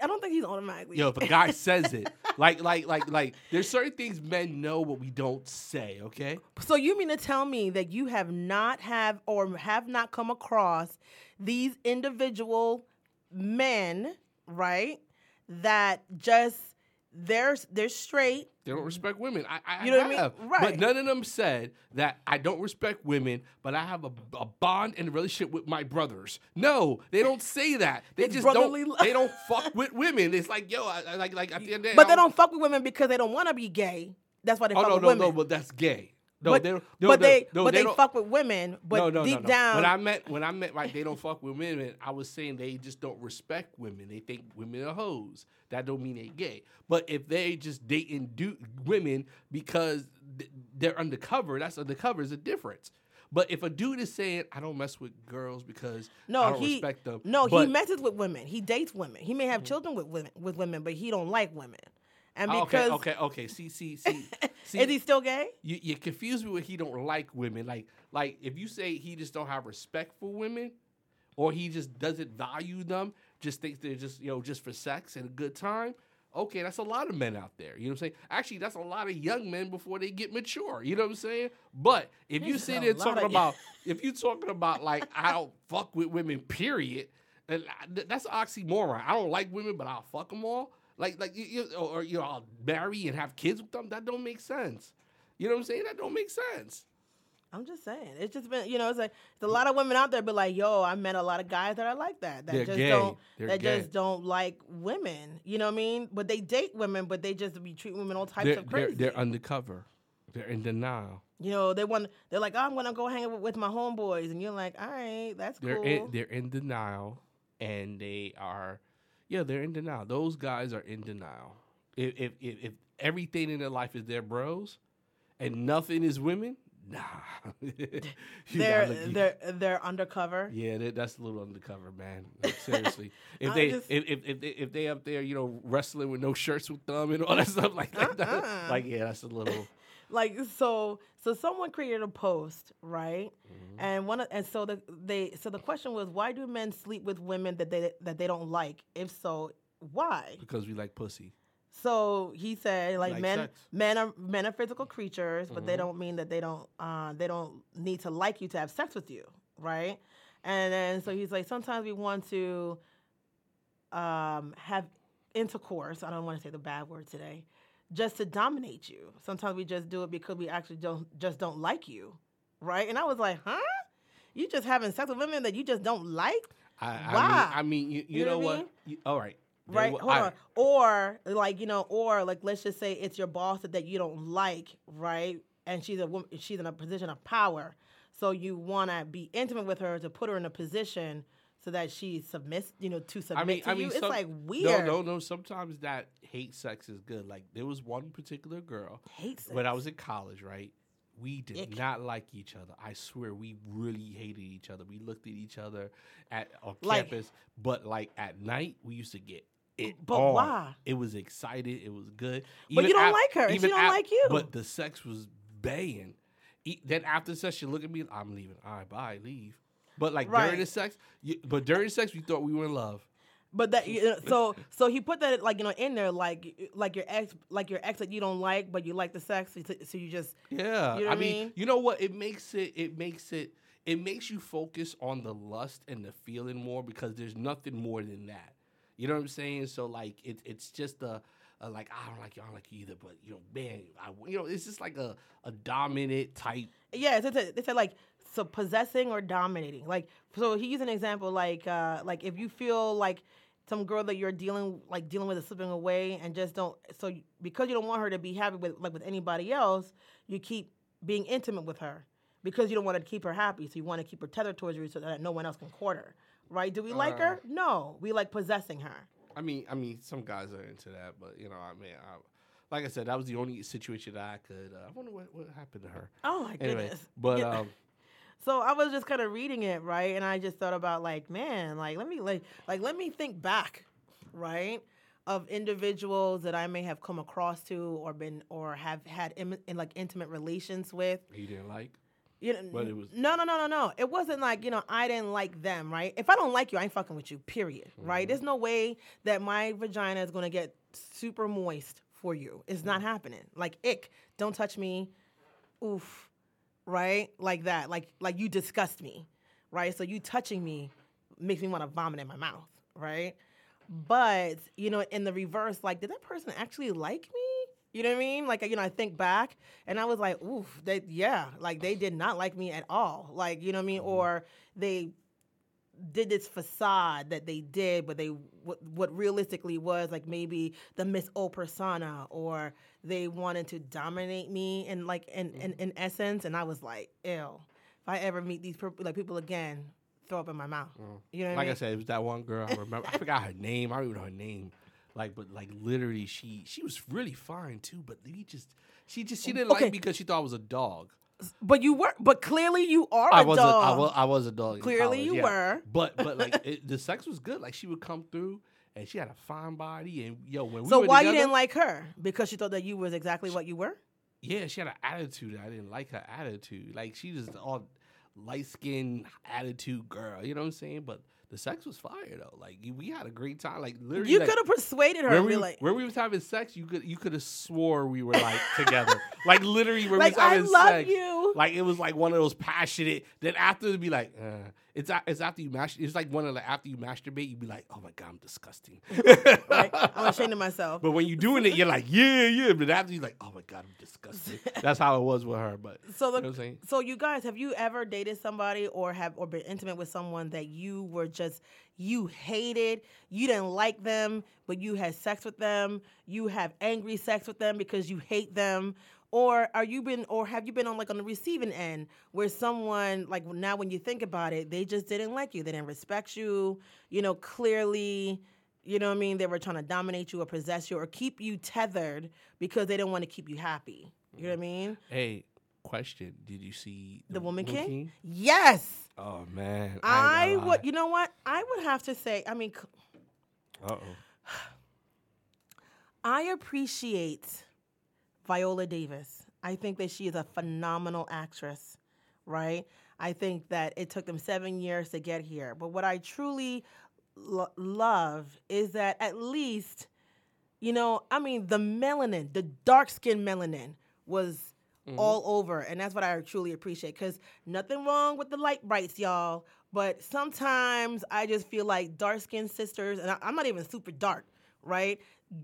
I don't think he's automatically. Yo, if a guy says it, *laughs* like, like, like, like, there's certain things men know but we don't say, okay? So you mean to tell me that you have not have or have not come across these individual men, right? That just they're they're straight. They don't respect women. I, I You know what I mean? Right. But none of them said that I don't respect women, but I have a, a bond and a relationship with my brothers. No, they don't say that. They It's just don't. lo- They don't fuck with women. It's like yo, I, I- like like at the end of the day, But they don't fuck with women because they don't want to be gay. That's why they Oh fuck no with no women. no, but that's gay. No, but they don't. No, but they no, but they, don't- fuck with women. But no, no, deep down, When I meant when I meant like they don't fuck with women, I was saying they just don't respect women. They think women are hoes. That don't mean they gay. But if they just dating do- women because they're undercover, that's undercover is a difference. But if a dude is saying I don't mess with girls because no, I don't he respect them, no, he messes with women. He dates women. He may have mm-hmm. children with women with women, but he don't like women. And Oh, because okay, okay, okay. See, see, see. *laughs* see is he still gay? you, you confuse me with he don't like women. Like like if you say he just don't have respect for women, or he just doesn't value them, just thinks they're just you know just for sex and a good time. Okay, that's a lot of men out there. You know what I'm saying? Actually, that's a lot of young men before they get mature. You know what I'm saying? But if you There's sit there talking about, *laughs* if you talking about like I don't fuck with women, period, and I- that's an oxymoron. I don't like women, but I'll fuck them all. Like like you, you or you know I'll marry and have kids with them. That don't make sense. You know what I'm saying? That don't make sense. I'm just saying. It's just been, you know, it's like there's a lot of women out there, be like, yo, I met a lot of guys that are like that. That They're just gay. don't They're that gay. just don't like women. You know what I mean? But they date women, but they just be treating women all types They're, of they're, crazy. they're undercover. They're in denial. you know, they want they're like, oh, I'm gonna go hang out with, with my homeboys, and you're like, all right, that's They're cool. in, they're in denial, and they are, yeah, they're in denial. Those guys are in denial. If if if, if everything in their life is their bros, and nothing is women, *laughs* nah. They're look- they're they're undercover. yeah, that, that's a little undercover, man. Like, seriously, *laughs* if they just- if, if if they if they up there, you know, wrestling with no shirts with them and all that *laughs* stuff like that, Uh-uh. like yeah, that's a little. Like so so someone created a post right Mm-hmm. and one of, and so the they so the question was why do men sleep with women that they that they don't like if so why because we like pussy. so he said like, Like men sex. men are men are physical creatures but they Mhm. don't mean that they don't uh they don't need to like you to have sex with you right and then so he's like sometimes we want to um have intercourse i don't want to say the bad word today just to dominate you. Sometimes we just do it because we actually don't just don't like you right? And i was like huh? You just having sex with women that you just don't like? I, I Why? mean, I mean, you, you, You know know, what what? You- all right, right? hold I- on. or like you know or like let's just say it's your boss that you don't like right? And she's a woman she's in a position of power. So you want to be intimate with her to put her in a position so that she submits you know to submit I mean, to I mean, you it's like weird No, no, no. Sometimes that hate sex is good. Like there was one particular girl hate sex. when I was in college, right? We did Ick. not like each other. I swear, we really hated each other. We looked at each other at on Like- campus, but like at night, we used to get it. But on. why? It was excited. It was good. But you don't af- like her, she don't af- like you. But the sex was baying. E- then after sex, she look at me. I'm leaving. All right, bye. Leave. But like Right. during the sex, you, but during the sex, we thought we were in love. But that you know, so so he put that like you know in there like like your ex like your ex that you don't like but you like the sex so, you just Yeah, You know I mean, mean? you know what? It makes it. It makes it. It makes you focus on the lust and the feeling more because there's nothing more than that. You know what I'm saying? So like, it, it's just a, a uh, like I don't like you, I don't like you either. But you know, man, I, you know, it's just like a a dominant type. yeah it's, it's, they said like so possessing or dominating like so he used an example like uh like if you feel like some girl that you're dealing like dealing with is slipping away and just don't so because you don't want her to be happy with like with anybody else you keep being intimate with her because you don't want to keep her happy so you want to keep her tethered towards you so that no one else can court her right do we like Uh. her no we like possessing her I mean, I mean, some guys are into that, but you know, I mean, I, like I said, that was the only situation that I could. Uh, I wonder what, what happened to her. oh my Anyway, goodness but Yeah. um, So I was just kind of reading it, right? And I just thought about like, man, like let me like like let me think back, right? Of individuals that I may have come across to or been or have had in, in like intimate relations with. he didn't like. You know, But it was- no, no, no, no, no. It wasn't like you know I didn't like them, right? If I don't like you, I ain't fucking with you. Period. Right? Mm-hmm. There's no way that my vagina is gonna get super moist for you. It's not happening. Like ick, don't touch me. Oof, right? Like that. Like like you disgust me, right? So you touching me makes me want to vomit in my mouth, right? But you know, in the reverse, like, did that person actually like me? You know what I mean? Like, you know, I think back and I was like, oof, they, yeah, like they did not like me at all. Like, you know what I mean? Mm-hmm. Or they did this facade that they did, but they what, what realistically was like maybe the Miss O persona, or they wanted to dominate me and like in, in, in mm. essence. And I was like, ew, if I ever meet these per- like people again, throw up in my mouth. Mm. You know what like I I said, it was that one girl. I remember. I forgot her *laughs* name. I don't even know her name. Like, but like literally, she she was really fine too. But we just she just she didn't Okay. like me because she thought I was a dog. but you were, but clearly you are I a was dog. A, I was I was a dog. Clearly college, you yeah. were. But but like *laughs* it, the sex was good. Like she would come through and she had a fine body and yo when we so why you didn't like her? Because she thought that you was exactly what you were. Yeah, she had an attitude. I didn't like her attitude. Like she was all light skinned attitude girl. You know what I'm saying? But the sex was fire though. Like we had a great time. Like literally, You like, could have persuaded her. When we, like, when we was having sex, you could you could have swore we were like together. *laughs* Like literally, when Like, we was I having love sex, you. like it was like one of those passionate. Then after it'd be like, uh, it's it's after you mash. It's like one of the after you masturbate, you'd be like, oh my god, I'm disgusting. *laughs* right? I'm ashamed of myself. But when you're doing it, you're like, yeah, yeah. But after you're like, oh my god, I'm disgusting. *laughs* That's how it was with her. But So you know what I'm saying? so you guys, have you ever dated somebody or have or been intimate with someone that you were just you hated, you didn't like them, but you had sex with them, you have angry sex with them because you hate them, or are you been or have you been on like on the receiving end where someone like now when you think about it, they just didn't like you, they didn't respect you, you know, clearly. You know what I mean? They were trying to dominate you or possess you or keep you tethered because they didn't want to keep you happy. You know what I mean? Hey, question: Did you see The Woman King? Yes. Oh man, I would, you know what? I would have to say, I mean, Uh oh. *sighs* I appreciate Viola Davis. I think that she is a phenomenal actress, right? I think that it took them seven years to get here. But what I truly lo- love is that at least, you know, I mean, the melanin, the dark skin melanin was mm-hmm. all over. And that's what I truly appreciate. Because nothing wrong with the light brights, y'all. But sometimes I just feel like dark skinned sisters, and I, I'm not even super dark, right?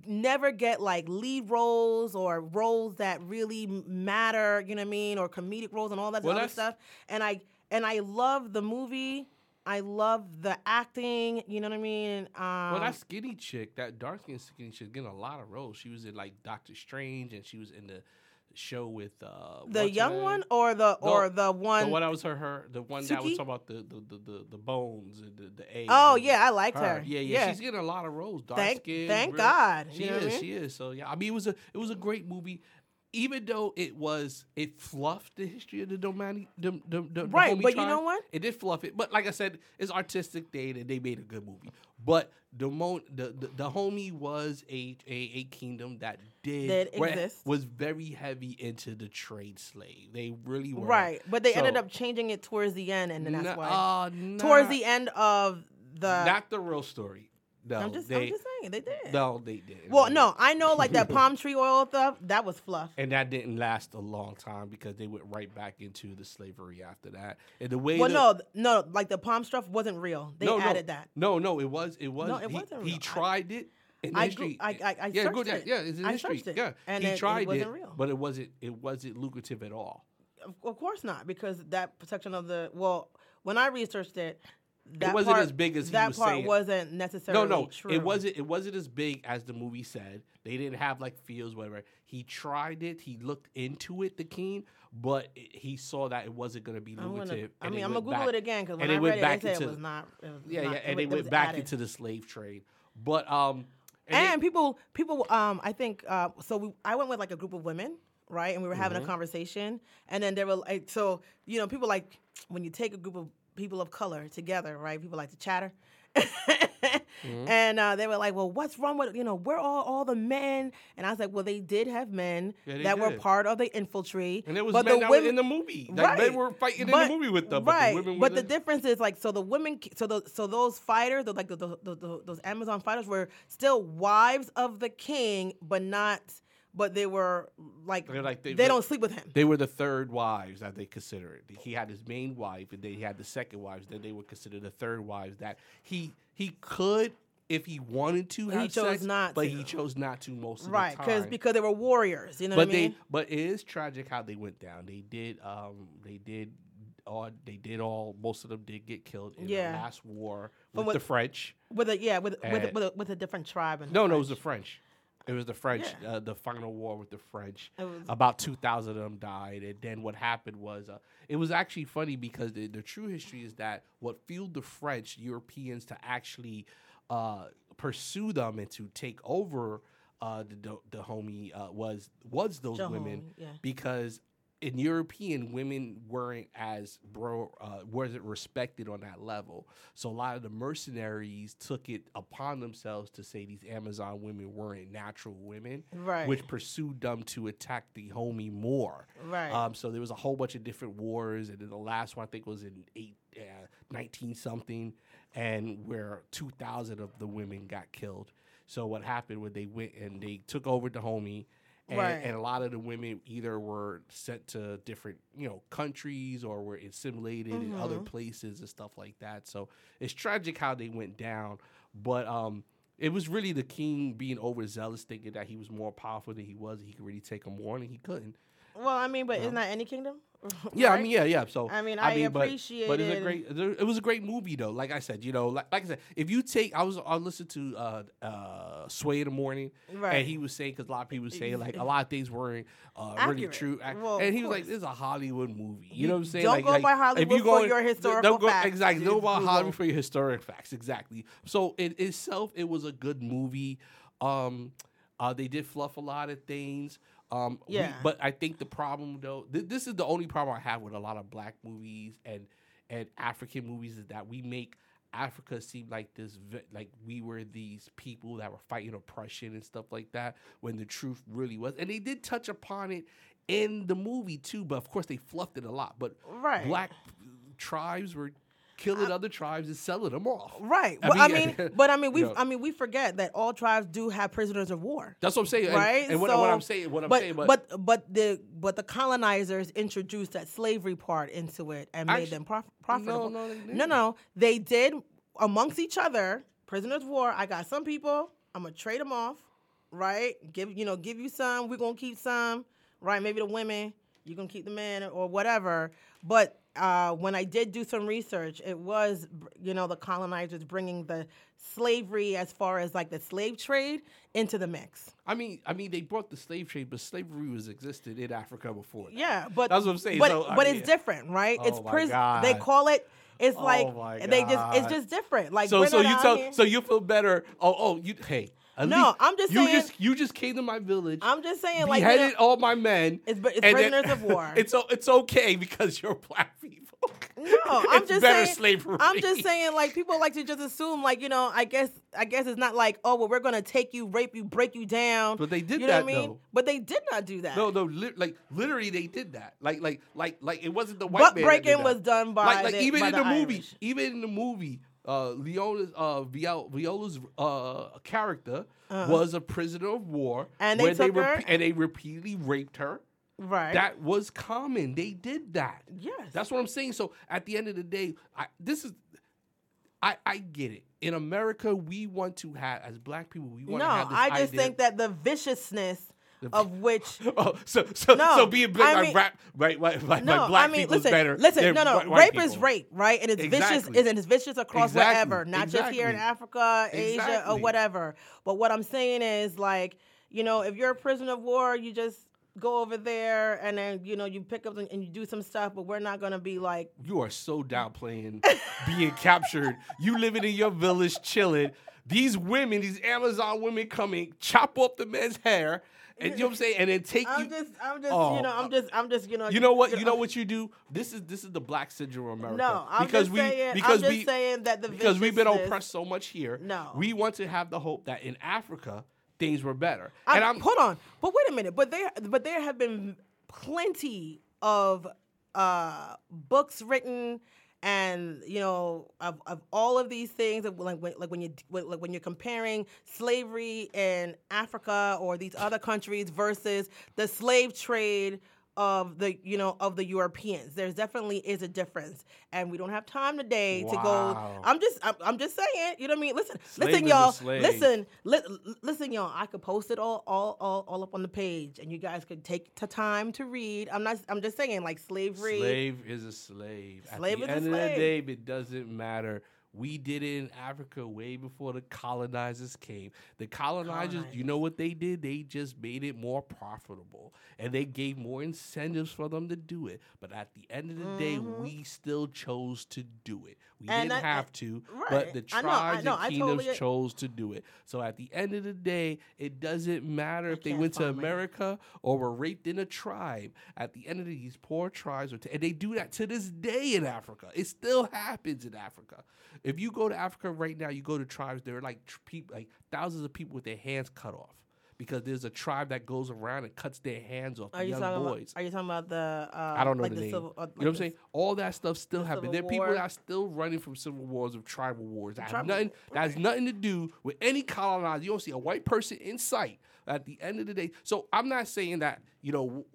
Never get like lead roles or roles that really matter, you know what I mean, or comedic roles and all that Well, other stuff. And I and I love the movie. I love the acting. You know what I mean? Um, Well, that skinny chick, that dark skinned skinny chick, getting a lot of roles. She was in like Doctor Strange, and she was in the show with uh, the young one or the or the one The one that was her, her the one that was talking about the the, the, the, the bones and the, the eggs. Oh yeah, I liked her. her. Yeah, yeah, she's getting a lot of roles. Dark Thank- skin. thank God, She you is. I? She is. So yeah, I mean, it was a it was a great movie. Even though it was, it fluffed the history of the Dahomey, the, the, the, Right, but you know what? It did fluff it, but like I said, it's artistic. They and they made a good movie. But the mo- the, the the Dahomey was a a, a kingdom that did That exists. was very heavy into the trade slave. They really were right, but they ended up changing it towards the end, and then that's N- why uh, towards not- the end of the. not the real story. No, I'm just, they, I'm just saying they did. no, they did. Well, no, I know like that palm *laughs* tree oil stuff. That was fluff. and that didn't last a long time because they went right back into the slavery after that. And the way Well, the- no, no, like the palm stuff wasn't real. They no, no, added that. No, no, it was, it was. No, it he, wasn't He real. I- tried it. In I history, I- I- I yeah, go down. it. Yeah, it's in I history. it, Yeah, and he it- it wasn't real. but it wasn't. It wasn't lucrative at all. Of, of course not, because that protection of the well, when I researched it, that wasn't part, as big as he that part saying. wasn't necessarily no, true. it wasn't. It wasn't as big as the movie said. They didn't have like fields, whatever. He tried it. He looked into it, the king, but it- he saw that it wasn't going to be lucrative. i mean i'm gonna Google back- it again because and when it I went read back it, they said it was not. It was Yeah, not- yeah, and was- they it went back added. into the slave trade. But um, and, they- people people um i think uh so we, i went with like a group of women right and we were having Mm-hmm. a conversation and then there were like so you know people like when you take a group of people of color together right people like to chatter Mm-hmm. *laughs* and uh, they were like well what's wrong with you know we're all all the men and i was like well they did have men Yeah, they that were part of the infantry and there was but men the that women in the movie. Like men were fighting but- in the movie with them. right? But the women but the difference is like so the women, so the so those fighters, like the, the, the, the- those Amazon fighters, were still wives of the king, but not. But they were like, like- they, they- don't sleep with him. They were the third wives that they considered. He had his main wife, and then he had the second wives. Then they would consider the third wives that he he could, if he wanted to, He chose sex, not but to. he chose not to most of right? the Because because they were warriors. You know but what I mean? they but it is tragic how they went down. They did um they did all they did all most of them did get killed in Yeah. the last war But with the French. with a yeah, with with, with, a, with a different tribe. And No, no, it was the French. It was the French, Yeah. uh, the final war with the French. It was- About 2,000 of them died. And then what happened was, uh, it was actually funny because the, the true history is that what fueled the French, Europeans, to actually uh, pursue them and to take over uh, the, the, the Dahomey uh, was was those women Dahomey, yeah. because in European women weren't as bro uh, wasn't respected on that level. So a lot of the mercenaries took it upon themselves to say these Amazon women weren't natural women, Right. Which pursued them to attack the Dahomey more, Right. Um, so there was a whole bunch of different wars, and then the last one I think was in eight, uh, 19 something, and where two thousand of the women got killed. So what happened when they went and they took over the Dahomey, and, Right. and a lot of the women either were sent to different you know countries or were assimilated in other Mm-hmm. places and stuff like that. So it's tragic how they went down, but um. It was really the king being overzealous, thinking that he was more powerful than he was. He could really take him on, and he couldn't. Well, I mean, but isn't that any kingdom? *laughs* Yeah, I mean, yeah, yeah. So I mean, I appreciate but, but it's a great. It was a great movie, though. Like I said, you know, like, like I said, if you take, I was I listened to uh, uh, Sway in the morning, Right. and he was saying because a lot of people were saying like a *laughs* lot of things weren't uh, really true, Well, and he was like, "This is a Hollywood movie." You know what I'm saying? Don't like, go like, by if Hollywood you for go- your historical Don't go facts. exactly. Don't go by. Hollywood for your historic facts. Exactly. So in itself, it was a good movie. Um, uh, they did fluff a lot of things. Um, we- Yeah. but I think the problem though, th- this is the only problem I have with a lot of black movies and and African movies is that we make Africa seem like this, like we were these people that were fighting oppression and stuff like that, when the truth really was. And they did touch upon it in the movie too, but of course they fluffed it a lot. But Right. black tribes were killing other tribes and selling them off. Right. I well, I mean, mean, but I mean, *laughs* we you know. I mean, we forget that all tribes do have prisoners of war. That's what I'm saying. Right. And, what, so, what I'm saying, what I'm but, saying, but, but but the but the colonizers introduced that slavery part into it and made them prof- profitable. no, no, didn't. no, they did amongst each other. Prisoners of war. I got some people. I'm gonna trade them off. Right. Give you know give you some. We're gonna keep some. Right. Maybe the women. You gonna keep the men or whatever. But uh, when I did do some research, it was you know the colonizers bringing the slavery as far as like the slave trade into the mix. I mean, I mean, they brought the slave trade, but slavery was existed in Africa before. that. Yeah, but That's what I'm saying. But So, but mean- it's different, right? it's Oh my prison. They call it. It's Oh like they just. It's just different. Like So, so you tell, here- so you feel better. Oh, oh, you. Hey, at No, least I'm just you saying- just you just came to my village. I'm just saying, like you beheaded know, all my men. It's- but it's and then- prisoners of *laughs* war. It's it's okay because you're black people. No, I'm *laughs* It's just better saying. slavery. I'm just saying, like people like to just assume, like you know, I guess, I guess it's not like, oh, well, we're gonna take you, rape you, break you down. But they did you know that, what I mean? though. But they did not do that. No, no, li- like literally, they did that. Like, like, like, like it wasn't the white Butt breaking was done by like, like the- even in the the, movie, even in the movie, uh, Leona's uh, Viol- Viola's uh, character was a prisoner of war, Uh-huh. And they took her- and they repeatedly raped her. right? That was common. They did that. yes. That's what I'm saying. So at the end of the day, I, this is. I, I get it. In America, we want to have, as black people, we want no, to have this I just idea- think that the viciousness of which *laughs* Oh, so so No, so being black, I mean- rap, right, right, right, No, my black I mean, people's listen, better. listen, no, no, rape is rape, right? And it's vicious, Exactly. isn't it's vicious across Exactly, wherever, not just here in. Africa, Asia, or whatever. But what I'm saying is, like, you know, if you're a prisoner of war, you just go over there and then you know you pick up and and you do some stuff, but we're not gonna be like, You are so downplaying *laughs* being captured. You living in your village, chilling. These women, these Amazon women, coming chop off the man's hair, and you know what I'm saying, and then take I'm you. just, I'm just, Oh, you know, I'm just, I'm just, you know, You know what? You know what *laughs* you do. This is this is the black syndrome of America. No, I'm because just we saying, because I'm we just saying that the because we've been viciousness- oppressed so much here. No. we want to have the hope that in Africa things were better. I, and I'm hold on, but wait a minute. But there, but there have been plenty of uh, books written, and you know, of, of all of these things. Like when, like when you like when you're comparing slavery in Africa or these other countries versus the slave trade of the you know of the Europeans. There's definitely is a difference, and we don't have time today to go. I'm just I'm, I'm just saying. You know what I mean? Listen, Slave listen, y'all. Listen, li- listen, y'all. I could post it all, all, all, all up on the page, and you guys could take the time to read. I'm not. I'm just saying, like slavery. Slave is a slave. Slave At is the a end of the day, it doesn't matter. We did it in Africa way before the colonizers came. The colonizers, you know what they did? They just made it more profitable and they gave more incentives for them to do it. But at the end of the day, we still chose to do it. We Mm-hmm. And didn't I- have to, right. but the I know, I tribes know, and kingdoms totally- chose to do it. So at the end of the day, it doesn't matter if they went to America or were raped in a tribe. At the end of the, these poor tribes, t- and they do that to this day in Africa. It still happens in Africa. If you go to Africa right now, you go to tribes. There are like tr- people, like thousands of people with their hands cut off because there's a tribe that goes around and cuts their hands off Are the you young talking boys. about? Are you talking about the? Uh, I don't know like the, name. Civil, uh, you know what I'm saying? All that stuff still happens. Civil There are people that are still running from civil wars of tribal wars. That have Tribal nothing. That has nothing to do with any colonizer. You don't see a white person in sight at the end of the day. So I'm not saying that you know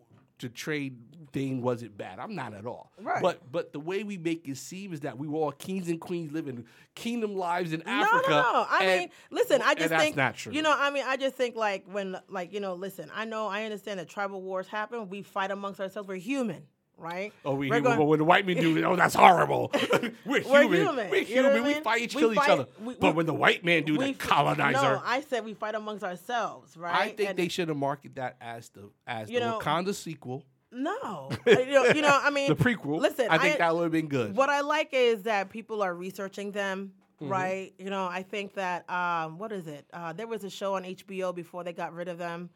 the trade thing wasn't bad. I'm not at all. Right. But but the way we make it seem is that we were all kings and queens living kingdom lives in Africa. no, no. I and- mean, listen. I just think. You know, I mean, I just think like when, like you know, listen. I know, I understand that tribal wars happen. We fight amongst ourselves. We're human, right? Oh, we but when the white men do it, oh, that's horrible. *laughs* *laughs* we're, We're human. human, We're you know human. We mean? fight each, We kill each other. we- but when the white man do that, colonizer. No, I said we fight amongst ourselves, right? I think And- they should have marketed that as the as You the know- Wakanda sequel, No, *laughs* you know, you know, I mean, the prequel. Listen, I think that would have been good. What I like is that people are researching them, Mm-hmm. right? You know, I think that um, what is it? Uh, there was a show on HBO before they got rid of them.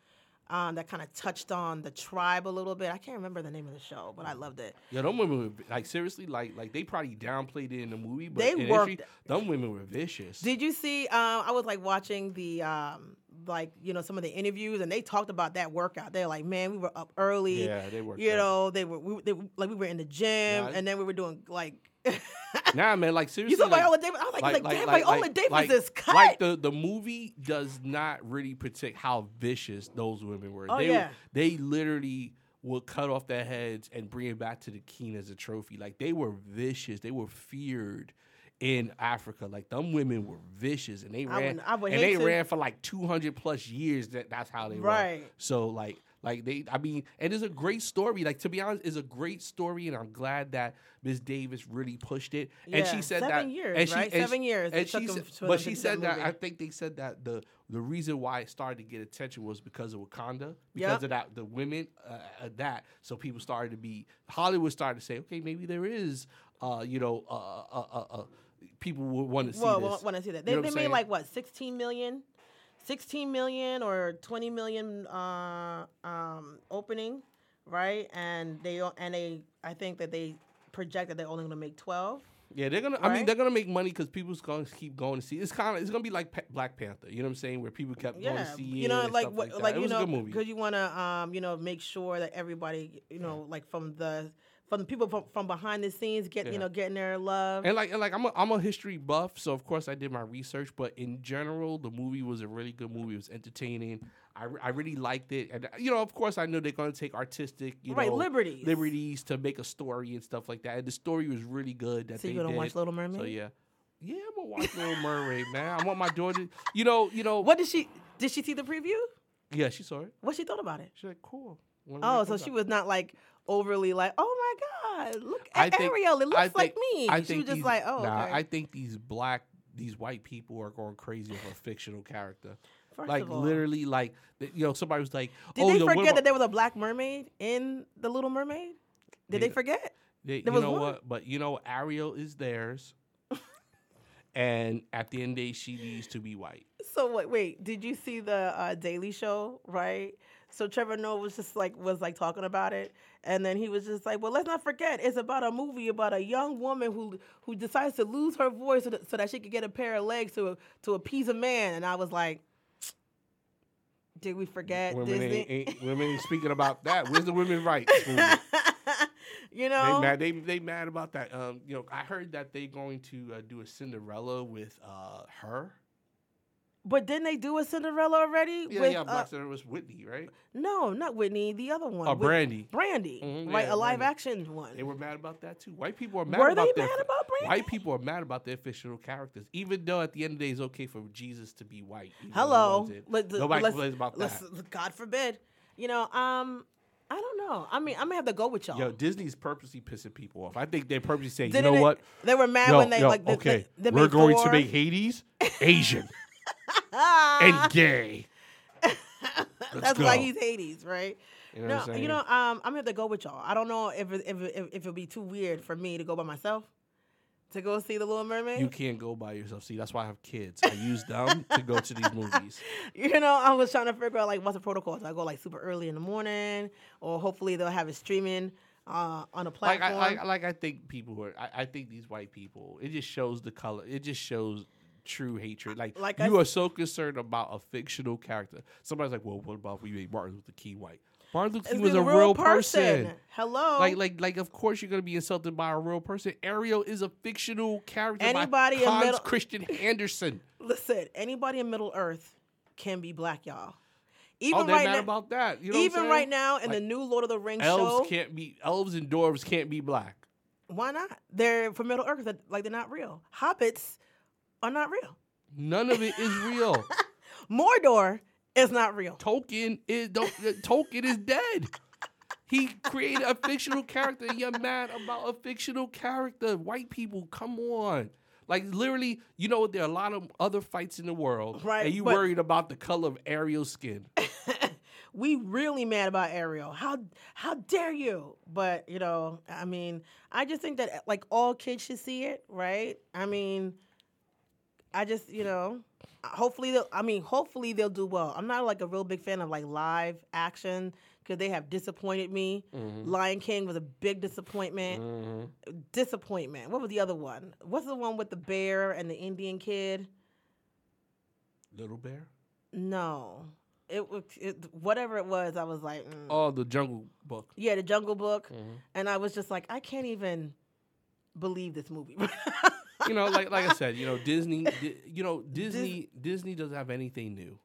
Um, that kind of touched on the tribe a little bit. I can't remember the name of the show, but I loved it. Yeah, them women were like seriously, like like they probably downplayed it in the movie, but They worked- history, them women were vicious. Did you see? Um, I was like watching the um, like you know some of the interviews, and they talked about that workout. They're like, man, we were up early. Yeah, they worked You out. know, they were we, they, like we were in the gym, Nah, and then we were doing like. *laughs* nah, man, like seriously, you saw like, Viola Davis? I was like, like, damn, Viola Davis like- is cut. Like the, the movie does not really protect how vicious those women were. Oh, they, yeah. they literally would cut off their heads and bring it back to the king as a trophy. Like they were vicious. They were feared in Africa. Like them women were vicious, and they I ran. would- and they to- ran for like two hundred plus years. That that's how they were. Right. So like like they I mean and it's a great story. Like to be honest, it's a great story and I'm glad that Miss Davis really pushed it. and she said seven that years, and she, right? and Seven she- years And she said, but she said that movie. I think they said that the the reason why it started to get attention was because of Wakanda, because Yep. of that the women uh, uh, that so people started to be Hollywood started to say, okay, maybe there is uh you know uh uh uh, uh people would want to see well, this. want to see that. You They, know they made saying? like what, 16 million? 16 million or 20 million uh, um, opening, right? And they and they I think that they project that they're only going to make 12. Yeah, they're gonna. I mean, they're gonna make money because people's gonna keep going to see. It's kind of. It's gonna be like Pa- Black Panther. You know what I'm saying? Where people kept going to see you know, like what, like, like it you was know, a good movie. because you want to, um, you know, make sure that everybody, you know, like from the from the people from, from behind the scenes get, Yeah. you know, getting their love. And like, and like, I'm a, I'm a history buff, so of course I did my research. But in general, the movie was a really good movie. It was entertaining. I, I really liked it, and you know, of course, I know they're gonna take artistic, you Right, know, liberties. liberties to make a story and stuff like that. And the story was really good. That So they you gonna watch Little Mermaid? So yeah, yeah, I'm gonna watch Little Mermaid, man. I want my daughter. You know, you know. What did she? Did she see the preview? Yeah, she saw it. What she thought about it? She's like, cool. Oh, so she was not like overly like, oh my god, look at think- Ariel, it looks I like me. I she was just these- like, oh, nah, okay. I think these black, these white people are going crazy over a fictional character. First like literally, like you know, somebody was like, did "Oh, they forget about-" that there was a black mermaid in the Little Mermaid? Did they They- forget? They- there you was know one? what? But you know, Ariel is theirs, *laughs* and at the end of the day, she needs to be white. So wait, wait, did you see the uh, Daily Show? Right. So Trevor Noah was just like was like talking about it, and then he was just like, "Well, let's not forget, it's about a movie about a young woman who who decides to lose her voice so that, so that she could get a pair of legs to to appease a man." And I was like, "Did we forget Women Disney?" ain't, ain't *laughs* women ain't speaking about that. Where's the women rights? *laughs* you They know, mad. They they mad about that. Um, you know, I heard that they going to uh, do a Cinderella with uh her. But didn't they do a Cinderella already? Yeah, with, yeah. uh, Black Cinderella was Whitney, right? no, not Whitney, the other one. Oh, with- Brandy. Brandy, Mhm, right? yeah, a live Brandy. action one. They were mad about that too. White people are mad Were about they their mad about Brandy? White people are mad about their fictional characters, even though at the end of the day it's okay for Jesus to be white. even though he Hello. wasn't. Let- Nobody let's- complains about that. let's- God forbid. You know, um, I don't know. I mean, I'm gonna have to go with y'all. Yo, Disney's purposely pissing people off. I think they're purposely saying, Didn't you know they- what? They were mad Yo, when they yo, like. the- okay, they, they we're made going to make Hades *laughs* Asian and gay. *laughs* That's go. why he's Hades, right? You know no, what I'm you know, um, I'm gonna have to go with y'all. I don't know if it, if if, if it'll be too weird for me to go by myself to go see the Little Mermaid. You can't go by yourself. See, that's why I have kids. I use them to go to these movies. *laughs* You know, I was trying to figure out like what's the protocol. So I go like super early in the morning, or hopefully they'll have it streaming uh, on a Like platform. I, like, like I think people are. I, I think these white people. It just shows the color. It just shows true hatred. Like, Like you s- are so concerned about a fictional character. Somebody's like, "Well, what about if we made Martin Luther King white?" Martin Luther King was a real person. Hello. Like, like, like. Of course, you're gonna be insulted by a real person. Ariel is a fictional character Anybody in middle- Christian Andersen. *laughs* Listen, anybody in Middle Earth can be black, y'all. Oh, Even they're right mad now, about that. You know what I'm even right now in Like, the new Lord of the Rings elves show, can't be elves and dwarves can't be black. why not? They're from Middle Earth, like they're not real. Hobbits are not real. None of it is real. *laughs* Mordor is not real. Tolkien is don't, uh, Tolkien is dead. He created a fictional character. You're mad about a fictional character. White people, come on. Like literally, you know there are a lot of other fights in the world, Right, And you worried about the color of Ariel's skin. *laughs* we really mad about Ariel. How how dare you? But you know, I mean, I just think that like all kids should see it, right? I mean, I just, you know, hopefully they'll. I mean, hopefully they'll do well. I'm not like a real big fan of like live action because they have disappointed me. Mm-hmm. Lion King was a big disappointment. Disappointment. What was the other one? What's the one with the bear and the Indian kid? Little Bear. No, it was it, whatever it was. I was like, mm. Oh, the Jungle Book. yeah, the Jungle Book, Mm-hmm. and I was just like, I can't even believe this movie. *laughs* you know, like like I said, you know, Disney, *laughs* Di- you know, Disney, Disney doesn't have anything new.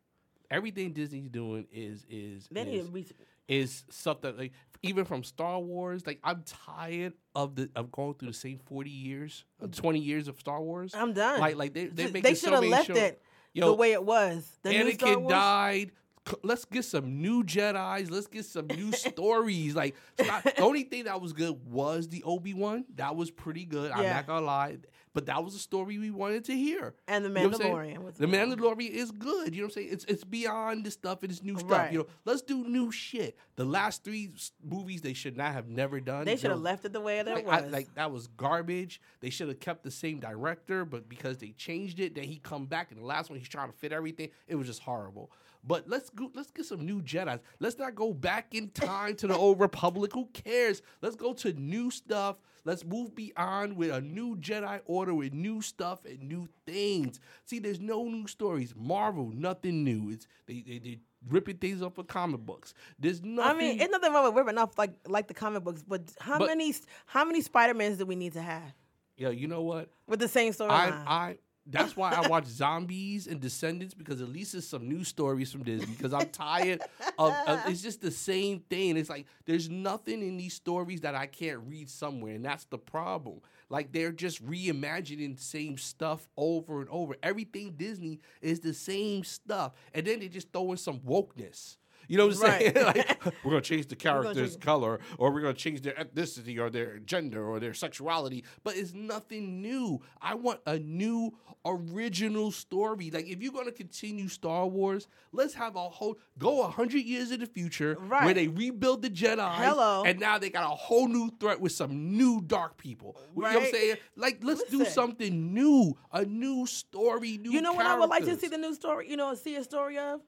Everything Disney's doing is is they need is, to is stuff that like even from Star Wars. Like I'm tired of the of going through the same forty years, uh, twenty years of Star Wars. I'm done. Like like they they they should have left it Yo, the way it was. The new Star Anakin Wars. died. C- Let's get some new Jedi's. Let's get some new *laughs* stories. Like stop. the only thing that was good was the Obi Wan. That was pretty good. I'm Yeah. not gonna lie, but that was a story we wanted to hear. And the You know what I'm saying? Mandalorian was the. Mandalorian is good. You know what I'm saying? It's it's beyond the stuff it's new stuff. Right. You know, let's do new shit. The last three movies they should not have never done. They should have left it the way that Like, it I- was. like that was garbage. They should have kept the same director, but because they changed it, then he come back in the last one. He's trying to fit everything. It was just horrible. But let's go. Let's get some new Jedi's. Let's not go back in time to the old Republic. Who cares? Let's go to new stuff. Let's move beyond with a new Jedi Order with new stuff and new things. See, there's no new stories. Marvel, nothing new. It's they they, they ripping things off of comic books. There's nothing. I mean, it's nothing wrong with ripping off like like the comic books, but how But- many how many Spider Mans do we need to have Yeah, you know what? with the same I, storyline? I that's why I watch Zombies and Descendants because at least it's some new stories from Disney. Because I'm tired of, of it's just the same thing. It's like there's nothing in these stories that I can't read somewhere, and that's the problem. Like they're just reimagining the same stuff over and over. Everything Disney is the same stuff, and then they just throw in some wokeness. You know what I'm Right. saying? *laughs* like *laughs* we're gonna change the character's change- color, or we're gonna change their ethnicity, or their gender, or their sexuality. But it's nothing new. I want a new, original story. Like if you're gonna continue Star Wars, let's have a whole go hundred years in the future, where they rebuild the Jedi, Hello. and now they got a whole new threat with some new dark people. You know what I'm saying? Like let's do something new, a new story, new. you know what I would like to see the new story? You know, see a story of.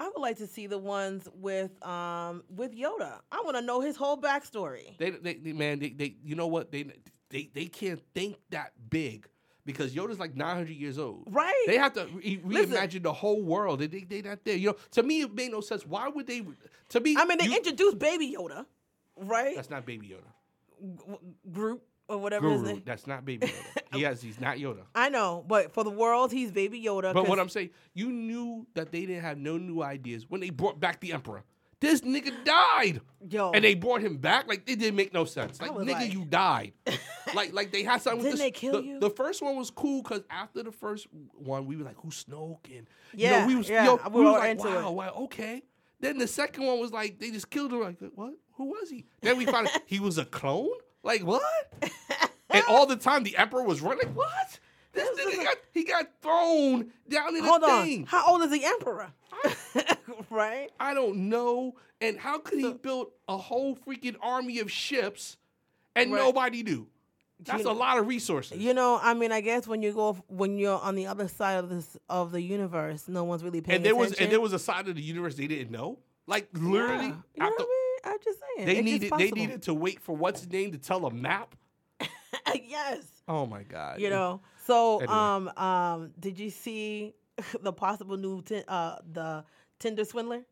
I would like to see the ones with um with Yoda. I want to know his whole backstory. They, they, they man, they, they, you know what? They, they, they can't think that big because Yoda's like 900 years old. Right. They have to re- Listen. reimagine the whole world. They, they, they not there. You know, to me, it made no sense. Why would they? To me, I mean, they you- introduced Baby Yoda, right? that's not Baby Yoda. G- Group or whatever his Guru, name. that's not Baby Yoda. *laughs* he has, he's not Yoda. I know, but for the world, he's Baby Yoda. But what I'm saying, you knew that they didn't have no new ideas when they brought back the Emperor. This nigga died. Yo. And they brought him back. Like it didn't make no sense. Like was nigga, like- you died. *laughs* like like they had something. with Didn't this- they kill the, you? The first one was cool because after the first one, we were like, "Who's Snoke?" And Yeah, you know, we was yeah, yo, we we were was like, into "Wow, it. wow, okay." Then the second one was like they just killed him. Like what? Who was he? Then we found out he was a clone. Like what? *laughs* and all the time the Emperor was running. Like, what? This nigga got he got thrown down in Hold the on. thing. How old is the Emperor? *laughs* right? I don't know. And how could he build a whole freaking army of ships and Right. nobody knew? That's a lot of resources. You know, I mean, I guess when you go when you're on the other side of this of the universe, no one's really paying and there was attention. and there was a side of the universe they didn't know. Like literally, Yeah. You know after what I mean? I'm just saying. they needed they needed to wait for what's his name to tell a map. *laughs* yes. Oh my god! You know. So, Anyway. um, um, did you see *laughs* the possible new tin uh the Tinder swindler?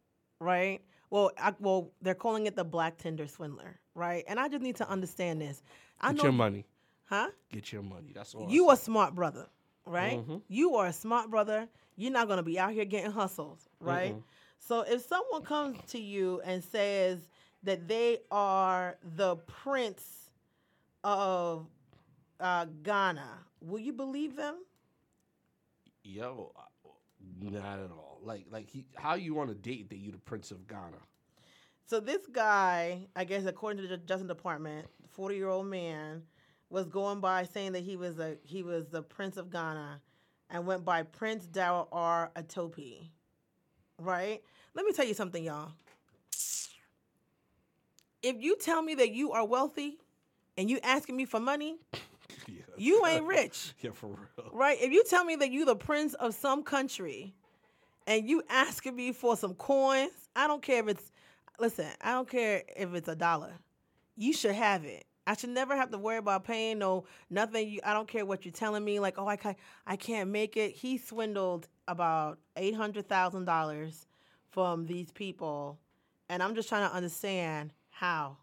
Right. Well, I, well, they're calling it the Black Tinder swindler, right? And I just need to understand this. I get know, your money. huh? Get your money. That's all. You a smart brother, right? Mhm. You are a smart brother. You're not gonna be out here getting hustles, right? Mm-mm. So if someone comes to you and says that they are the prince of uh, Ghana, will you believe them? yo, not at all. Like like he, how you want to date that you the prince of Ghana? So this guy, I guess, according to the Justice Department, forty-year-old man, was going by saying that he was a he was the Prince of Ghana, and went by Prince Daryl R. Atopi. Right? Let me tell you something, y'all. If you tell me that you are wealthy, and you asking me for money, *laughs* yeah, You ain't rich. *laughs* Yeah, for real. Right? If you tell me that you the prince of some country and you asking me for some coins, I don't care if it's listen, I don't care if it's a dollar. You should have it. I should never have to worry about paying no nothing. You, I don't care what you're telling me. Like, oh, I can't, I can't make it. He swindled about eight hundred thousand dollars from these people, and I'm just trying to understand how.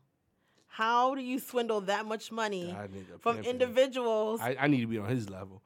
How do you swindle that much money from individuals? I, I need to be on his level.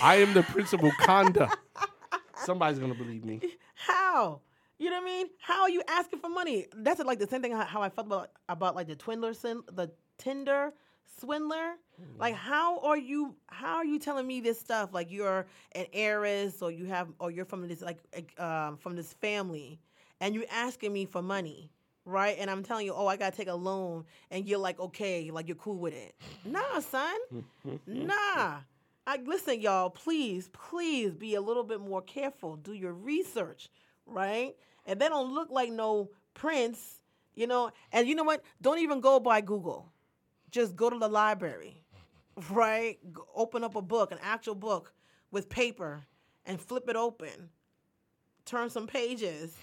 I am the principal conduct. *laughs* Somebody's gonna believe me. How? You know what I mean? How are you asking for money? That's like the same thing how, I felt about about like the Twindler sin, the Tinder swindler. Like how are you how are you telling me this stuff like you're an heiress or you have or you're from this like um, from this family and you're asking me for money, right? And I'm telling you, "Oh, I got to take a loan." And you're like, "Okay, like you're cool with it." Nah, son. nah. I listen, y'all. Please, please be a little bit more careful. Do your research, right? And they don't look like no prince, you know. And you know what? Don't even go by Google. Just go to the library, *laughs* right? Go- open up a book, an actual book with paper, and flip it open. Turn some pages,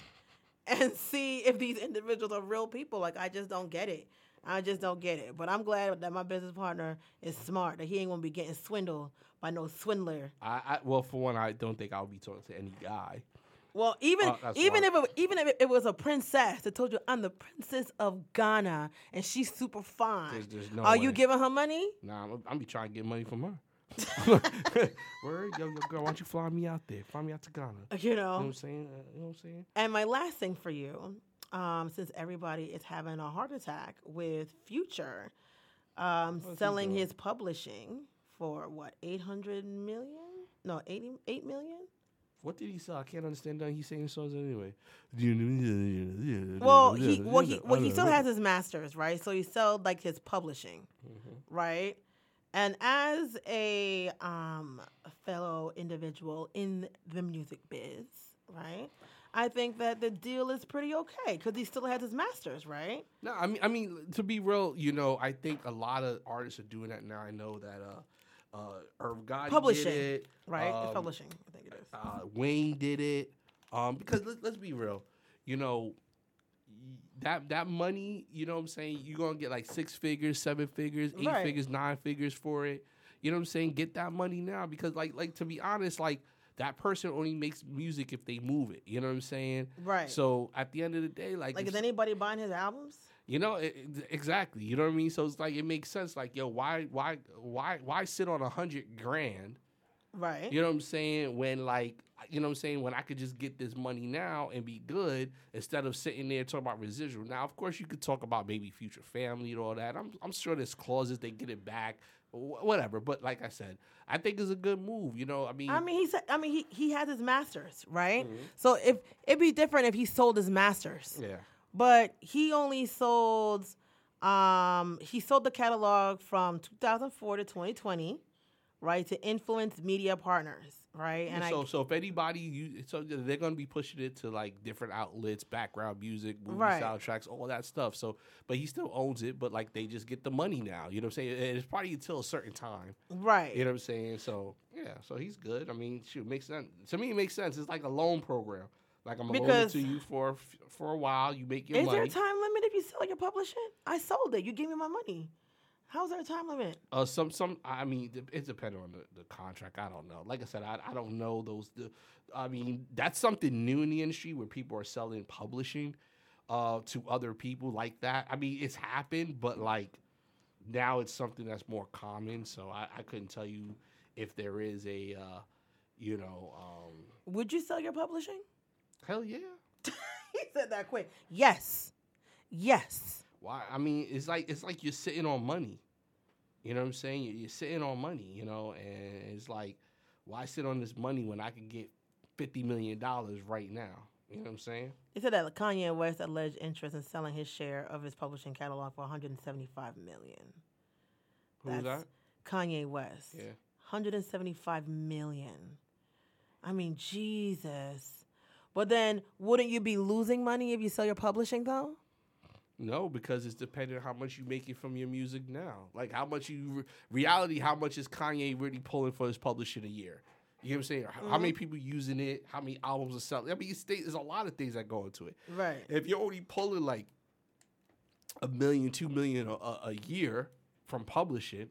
and see if these individuals are real people. Like I just don't get it. I just don't get it. But I'm glad that my business partner is smart. That he ain't gonna be getting swindled by no swindler. I, I well, for one, I don't think I'll be talking to any guy. Well, even uh, that's even if it, even if it was a princess that told you I'm the princess of Ghana and she's super fine, There's- there's no are you giving her money? Nah, I'm, I'm be trying to get money from her. *laughs* Word, yo, yo, girl, why don't you fly me out there? Fly me out to Ghana. You You know what. I'm saying? Uh, you know what I'm saying? And my last thing for you, um, since everybody is having a heart attack with Future um, selling his publishing for what 800 million? No, 80, 8 million. What did he sell? I can't understand that he's saying songs anyway. *laughs* Well, he well he well he still has his masters, right? So he sold like his publishing, right? And as a um fellow individual in the music biz, right? I think that the deal is pretty okay because he still has his masters, right? No, I mean, I mean, to be real, you know, I think a lot of artists are doing that now. I know that uh, uh, Irv Gotti Publishing, did it, Right? Um, publishing, I think it is. uh, Wayne did it. Um, because let, let's be real, you know, that that money, you know what I'm saying? You're gonna get like six figures, seven figures, eight Right. figures, nine figures for it. You know what I'm saying? Get that money now because like like to be honest, like that person only makes music if they move it. You know what I'm saying? Right. So at the end of the day, like, Like, if is anybody buying his albums? you know, it, it- exactly. You know what I mean? So it's like it makes sense. Like, yo, why, why, why, why sit on a hundred grand? Right. You know what I'm saying? When like, you know what I'm saying? When I could just get this money now and be good instead of sitting there talking about residual. Now, of course, you could talk about maybe future family and all that. I'm, I'm sure there's clauses they get it back, wh- whatever. But like I said, I think it's a good move. You know, I mean, I mean, he said. I mean, he he has his masters, right? Mm-hmm. So if it'd be different if he sold his masters. yeah. but he only sold um he sold the catalog from 2004 to 2020 right to influence media partners right and so, i so if anybody, you, so they're gonna be pushing it to like different outlets, background music, movie Right. soundtracks, all that stuff. So, but he still owns it, but like they just get the money now. You know what I'm saying? And It's probably until a certain time. right You know what I'm saying? So yeah, so he's good. I mean, shoot, makes sense to me. It makes sense. It's like a loan program. Like I'm gonna loan it to you for for a while. You make your is there a time limit if you sell your publishing i sold it you gave me my money how's there a time limit Uh, some some. I mean, it- depends on the, the contract. I don't know. Like I said, I, I don't know those. The, I mean, that's something new in the industry where people are selling publishing uh, to other people like that. I mean, it's happened, but like now it's something that's more common. So I, I couldn't tell you if there is a, uh, you know, um, would you sell your publishing hell yeah. *laughs* he said that quick yes yes Why? I mean, it's like it's like you're sitting on money. You know what I'm saying? You're, you're sitting on money. You know, and it's like, why sit on this money when I could get fifty million dollars right now? You know what I'm saying? He said that Kanye West alleged interest in selling his share of his publishing catalog for 175 million. Who's That's that? Kanye West. Yeah. 175 million. I mean, Jesus. But then, wouldn't you be losing money if you sell your publishing, though? No, because it's dependent on how much you make it from your music now. Like how much you reality, how much is Kanye really pulling for his publishing a year? You know what I'm saying? How many mm-hmm. people using it? How many albums are selling? I mean, it's, there's a lot of things that go into it. Right. If you're only pulling like a million, two million a, a, a year from publishing,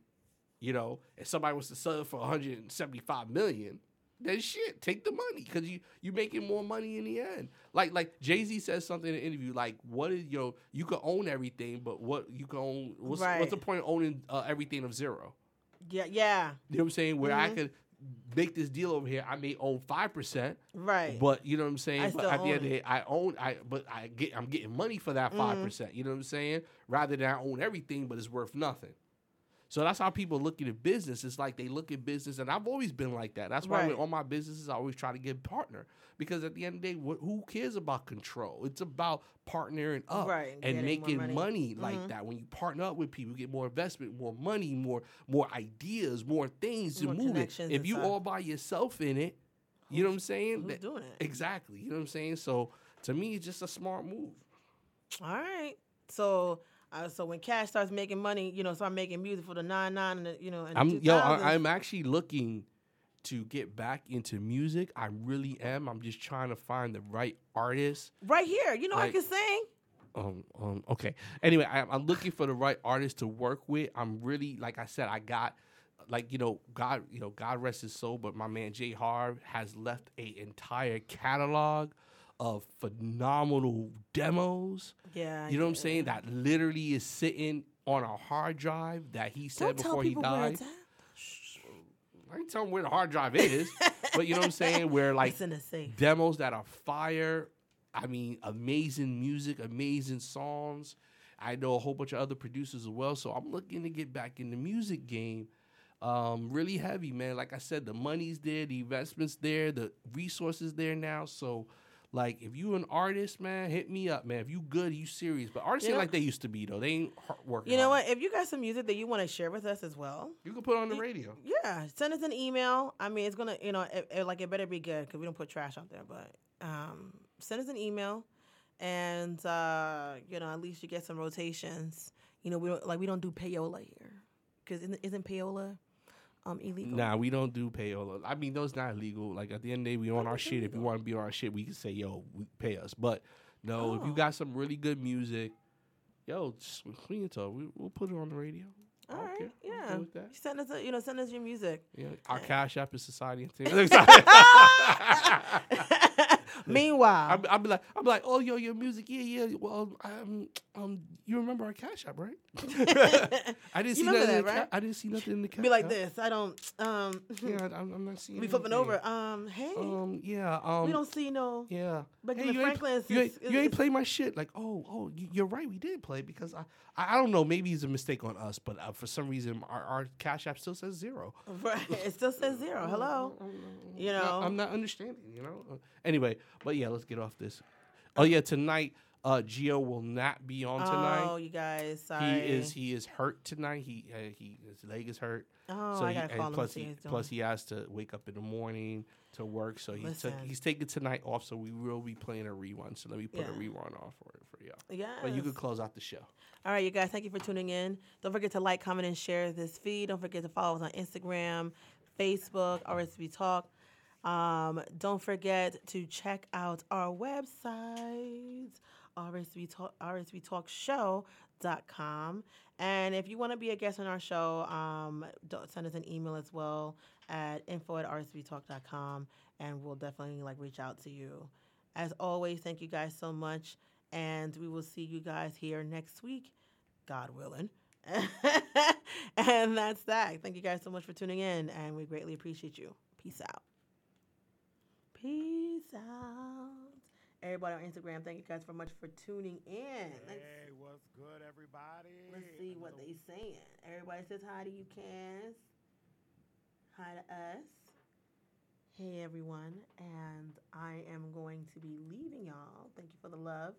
you know, if somebody was to sell it for 175 million, then shit, take the money because you you making more money in the end. Like like Jay Z says something in the interview, like what is you know you can own everything, but what you can own what's, Right. what's the point of owning uh, everything of zero? Yeah. Yeah. You know what I'm saying? Where I could make this deal over here, I may own five percent, Right. but you know what I'm saying. I but at the end of the day, I own I but I get I'm getting money for that 5 percent. You know what I'm saying? Rather than I own everything, but it's worth nothing. So that's how people look at business. It's like they look at business, and I've always been like that. That's why Right. with all my businesses, I always try to get partner because at the end of the day, wh- who cares about control? It's about partnering up Right, and making money. money, like Mhm. that. When you partner up with people, you get more investment, more money, more more ideas, more things to move it. If you stuff. all by yourself in it, you know what I'm saying? Who's That- doing it? Exactly. You know what I'm saying? So to me, it's just a smart move. All right. So, uh, so when Cash starts making money, you know, start making music for the nine nine and the, you know, and I'm 2000s, yo, I, I'm actually looking to get back into music. I really am. I'm just trying to find the right artist. right here. You know, I can sing. Um, um, okay. Anyway, I, I'm looking for the right artist to work with. I'm really, like I said, I got, like you know, God, you know, God rest his soul, but my man Jay Harv has left a entire catalog of phenomenal demos. Yeah. You know what I'm saying? That literally is sitting on a hard drive that he said Don't tell before he died. I ain't telling where the hard drive is, *laughs* but you know what I'm saying? Where like it's in the safe. demos that are fire. I mean, amazing music, amazing songs. I know a whole bunch of other producers as well, so I'm looking to get back in the music game. Um, really heavy, man. Like I said, the money's there, the investments there, the resources there now. So, like, if you an artist, man, hit me up, man. If you good, you serious. But artists You ain't know- like they used to be though. They ain't hard working. You know hard. what? If you got some music that you want to share with us as well, You can put on the radio. yeah, send us an email. I mean, it's gonna, you know, it, it- like it better be good because we don't put trash out there. But um, send us an email, and uh, you know, at least you get some rotations. You know, we don't like we don't do payola here because isn't, isn't payola um illegal? Nah, we don't do payola. I mean, those not illegal. Like at the end of the day, we on our shit. If you want to be on our shit, we can say, yo, we pay us. But no, if you Oh. got some really good music, yo, just clean it up. We, we'll put it on the radio. All right, care. Yeah. Send us, a, you know, send us your music. Yeah, our cash app is society. *laughs* *laughs* *laughs* Meanwhile, I'm, I'm like, I'm like, oh, yo, your music, yeah, yeah. Well, um, um, you remember our cash app, right? *laughs* *laughs* I didn't see nothing. that, right? I didn't see nothing in the cash. App. Be like app. this. I don't. Um, *laughs* Yeah, I'm, I'm not seeing. we flipping over. Um, hey, Um, yeah. Um, we don't see no. Yeah. Benjamin you ain't, Franklin you ain't, you ain't is- play my shit. Like, oh, oh, you- you're right. We did play because I, I, I don't know. Maybe it's a mistake on us, but uh, for some reason, our, our cash app still says zero. Right. It still says zero. Hello. You know. I'm not understanding. You know. Anyway, but yeah, let's get off this. Oh yeah, tonight, uh, Gio will not be on tonight. Oh, you guys. Sorry. He is he is hurt tonight. He uh, he his leg is hurt. Oh, so I he, gotta call plus see he how he's doing. plus he has to wake up in the morning to work. So he's took, he's taking tonight off. So we will be playing a rerun. So let me put a Yeah. rerun off for it for y'all. Yeah. But you could close out the show. All right, you guys. Thank you for tuning in. Don't forget to like, comment, and share this feed. Don't forget to follow us on Instagram, Facebook, RSB Talk. Um, don't forget to check out our website, RSB Talk, rsbtalkshow.com. And if you want to be a guest on our show, um, send us an email as well at info at rsbtalk.com, and we'll definitely like reach out to you. As always, thank you guys so much, and we will see you guys here next week, God willing. *laughs* and that's that. Thank you guys so much for tuning in, and we greatly appreciate you. Peace out. Peace out. Everybody on Instagram, thank you guys so much for tuning in. Let's, Hey, what's good, everybody? let's see what they saying. Everybody says hi to you, Cass. Hi to us. Hey everyone, and I am going to be leaving y'all. Thank you for the love.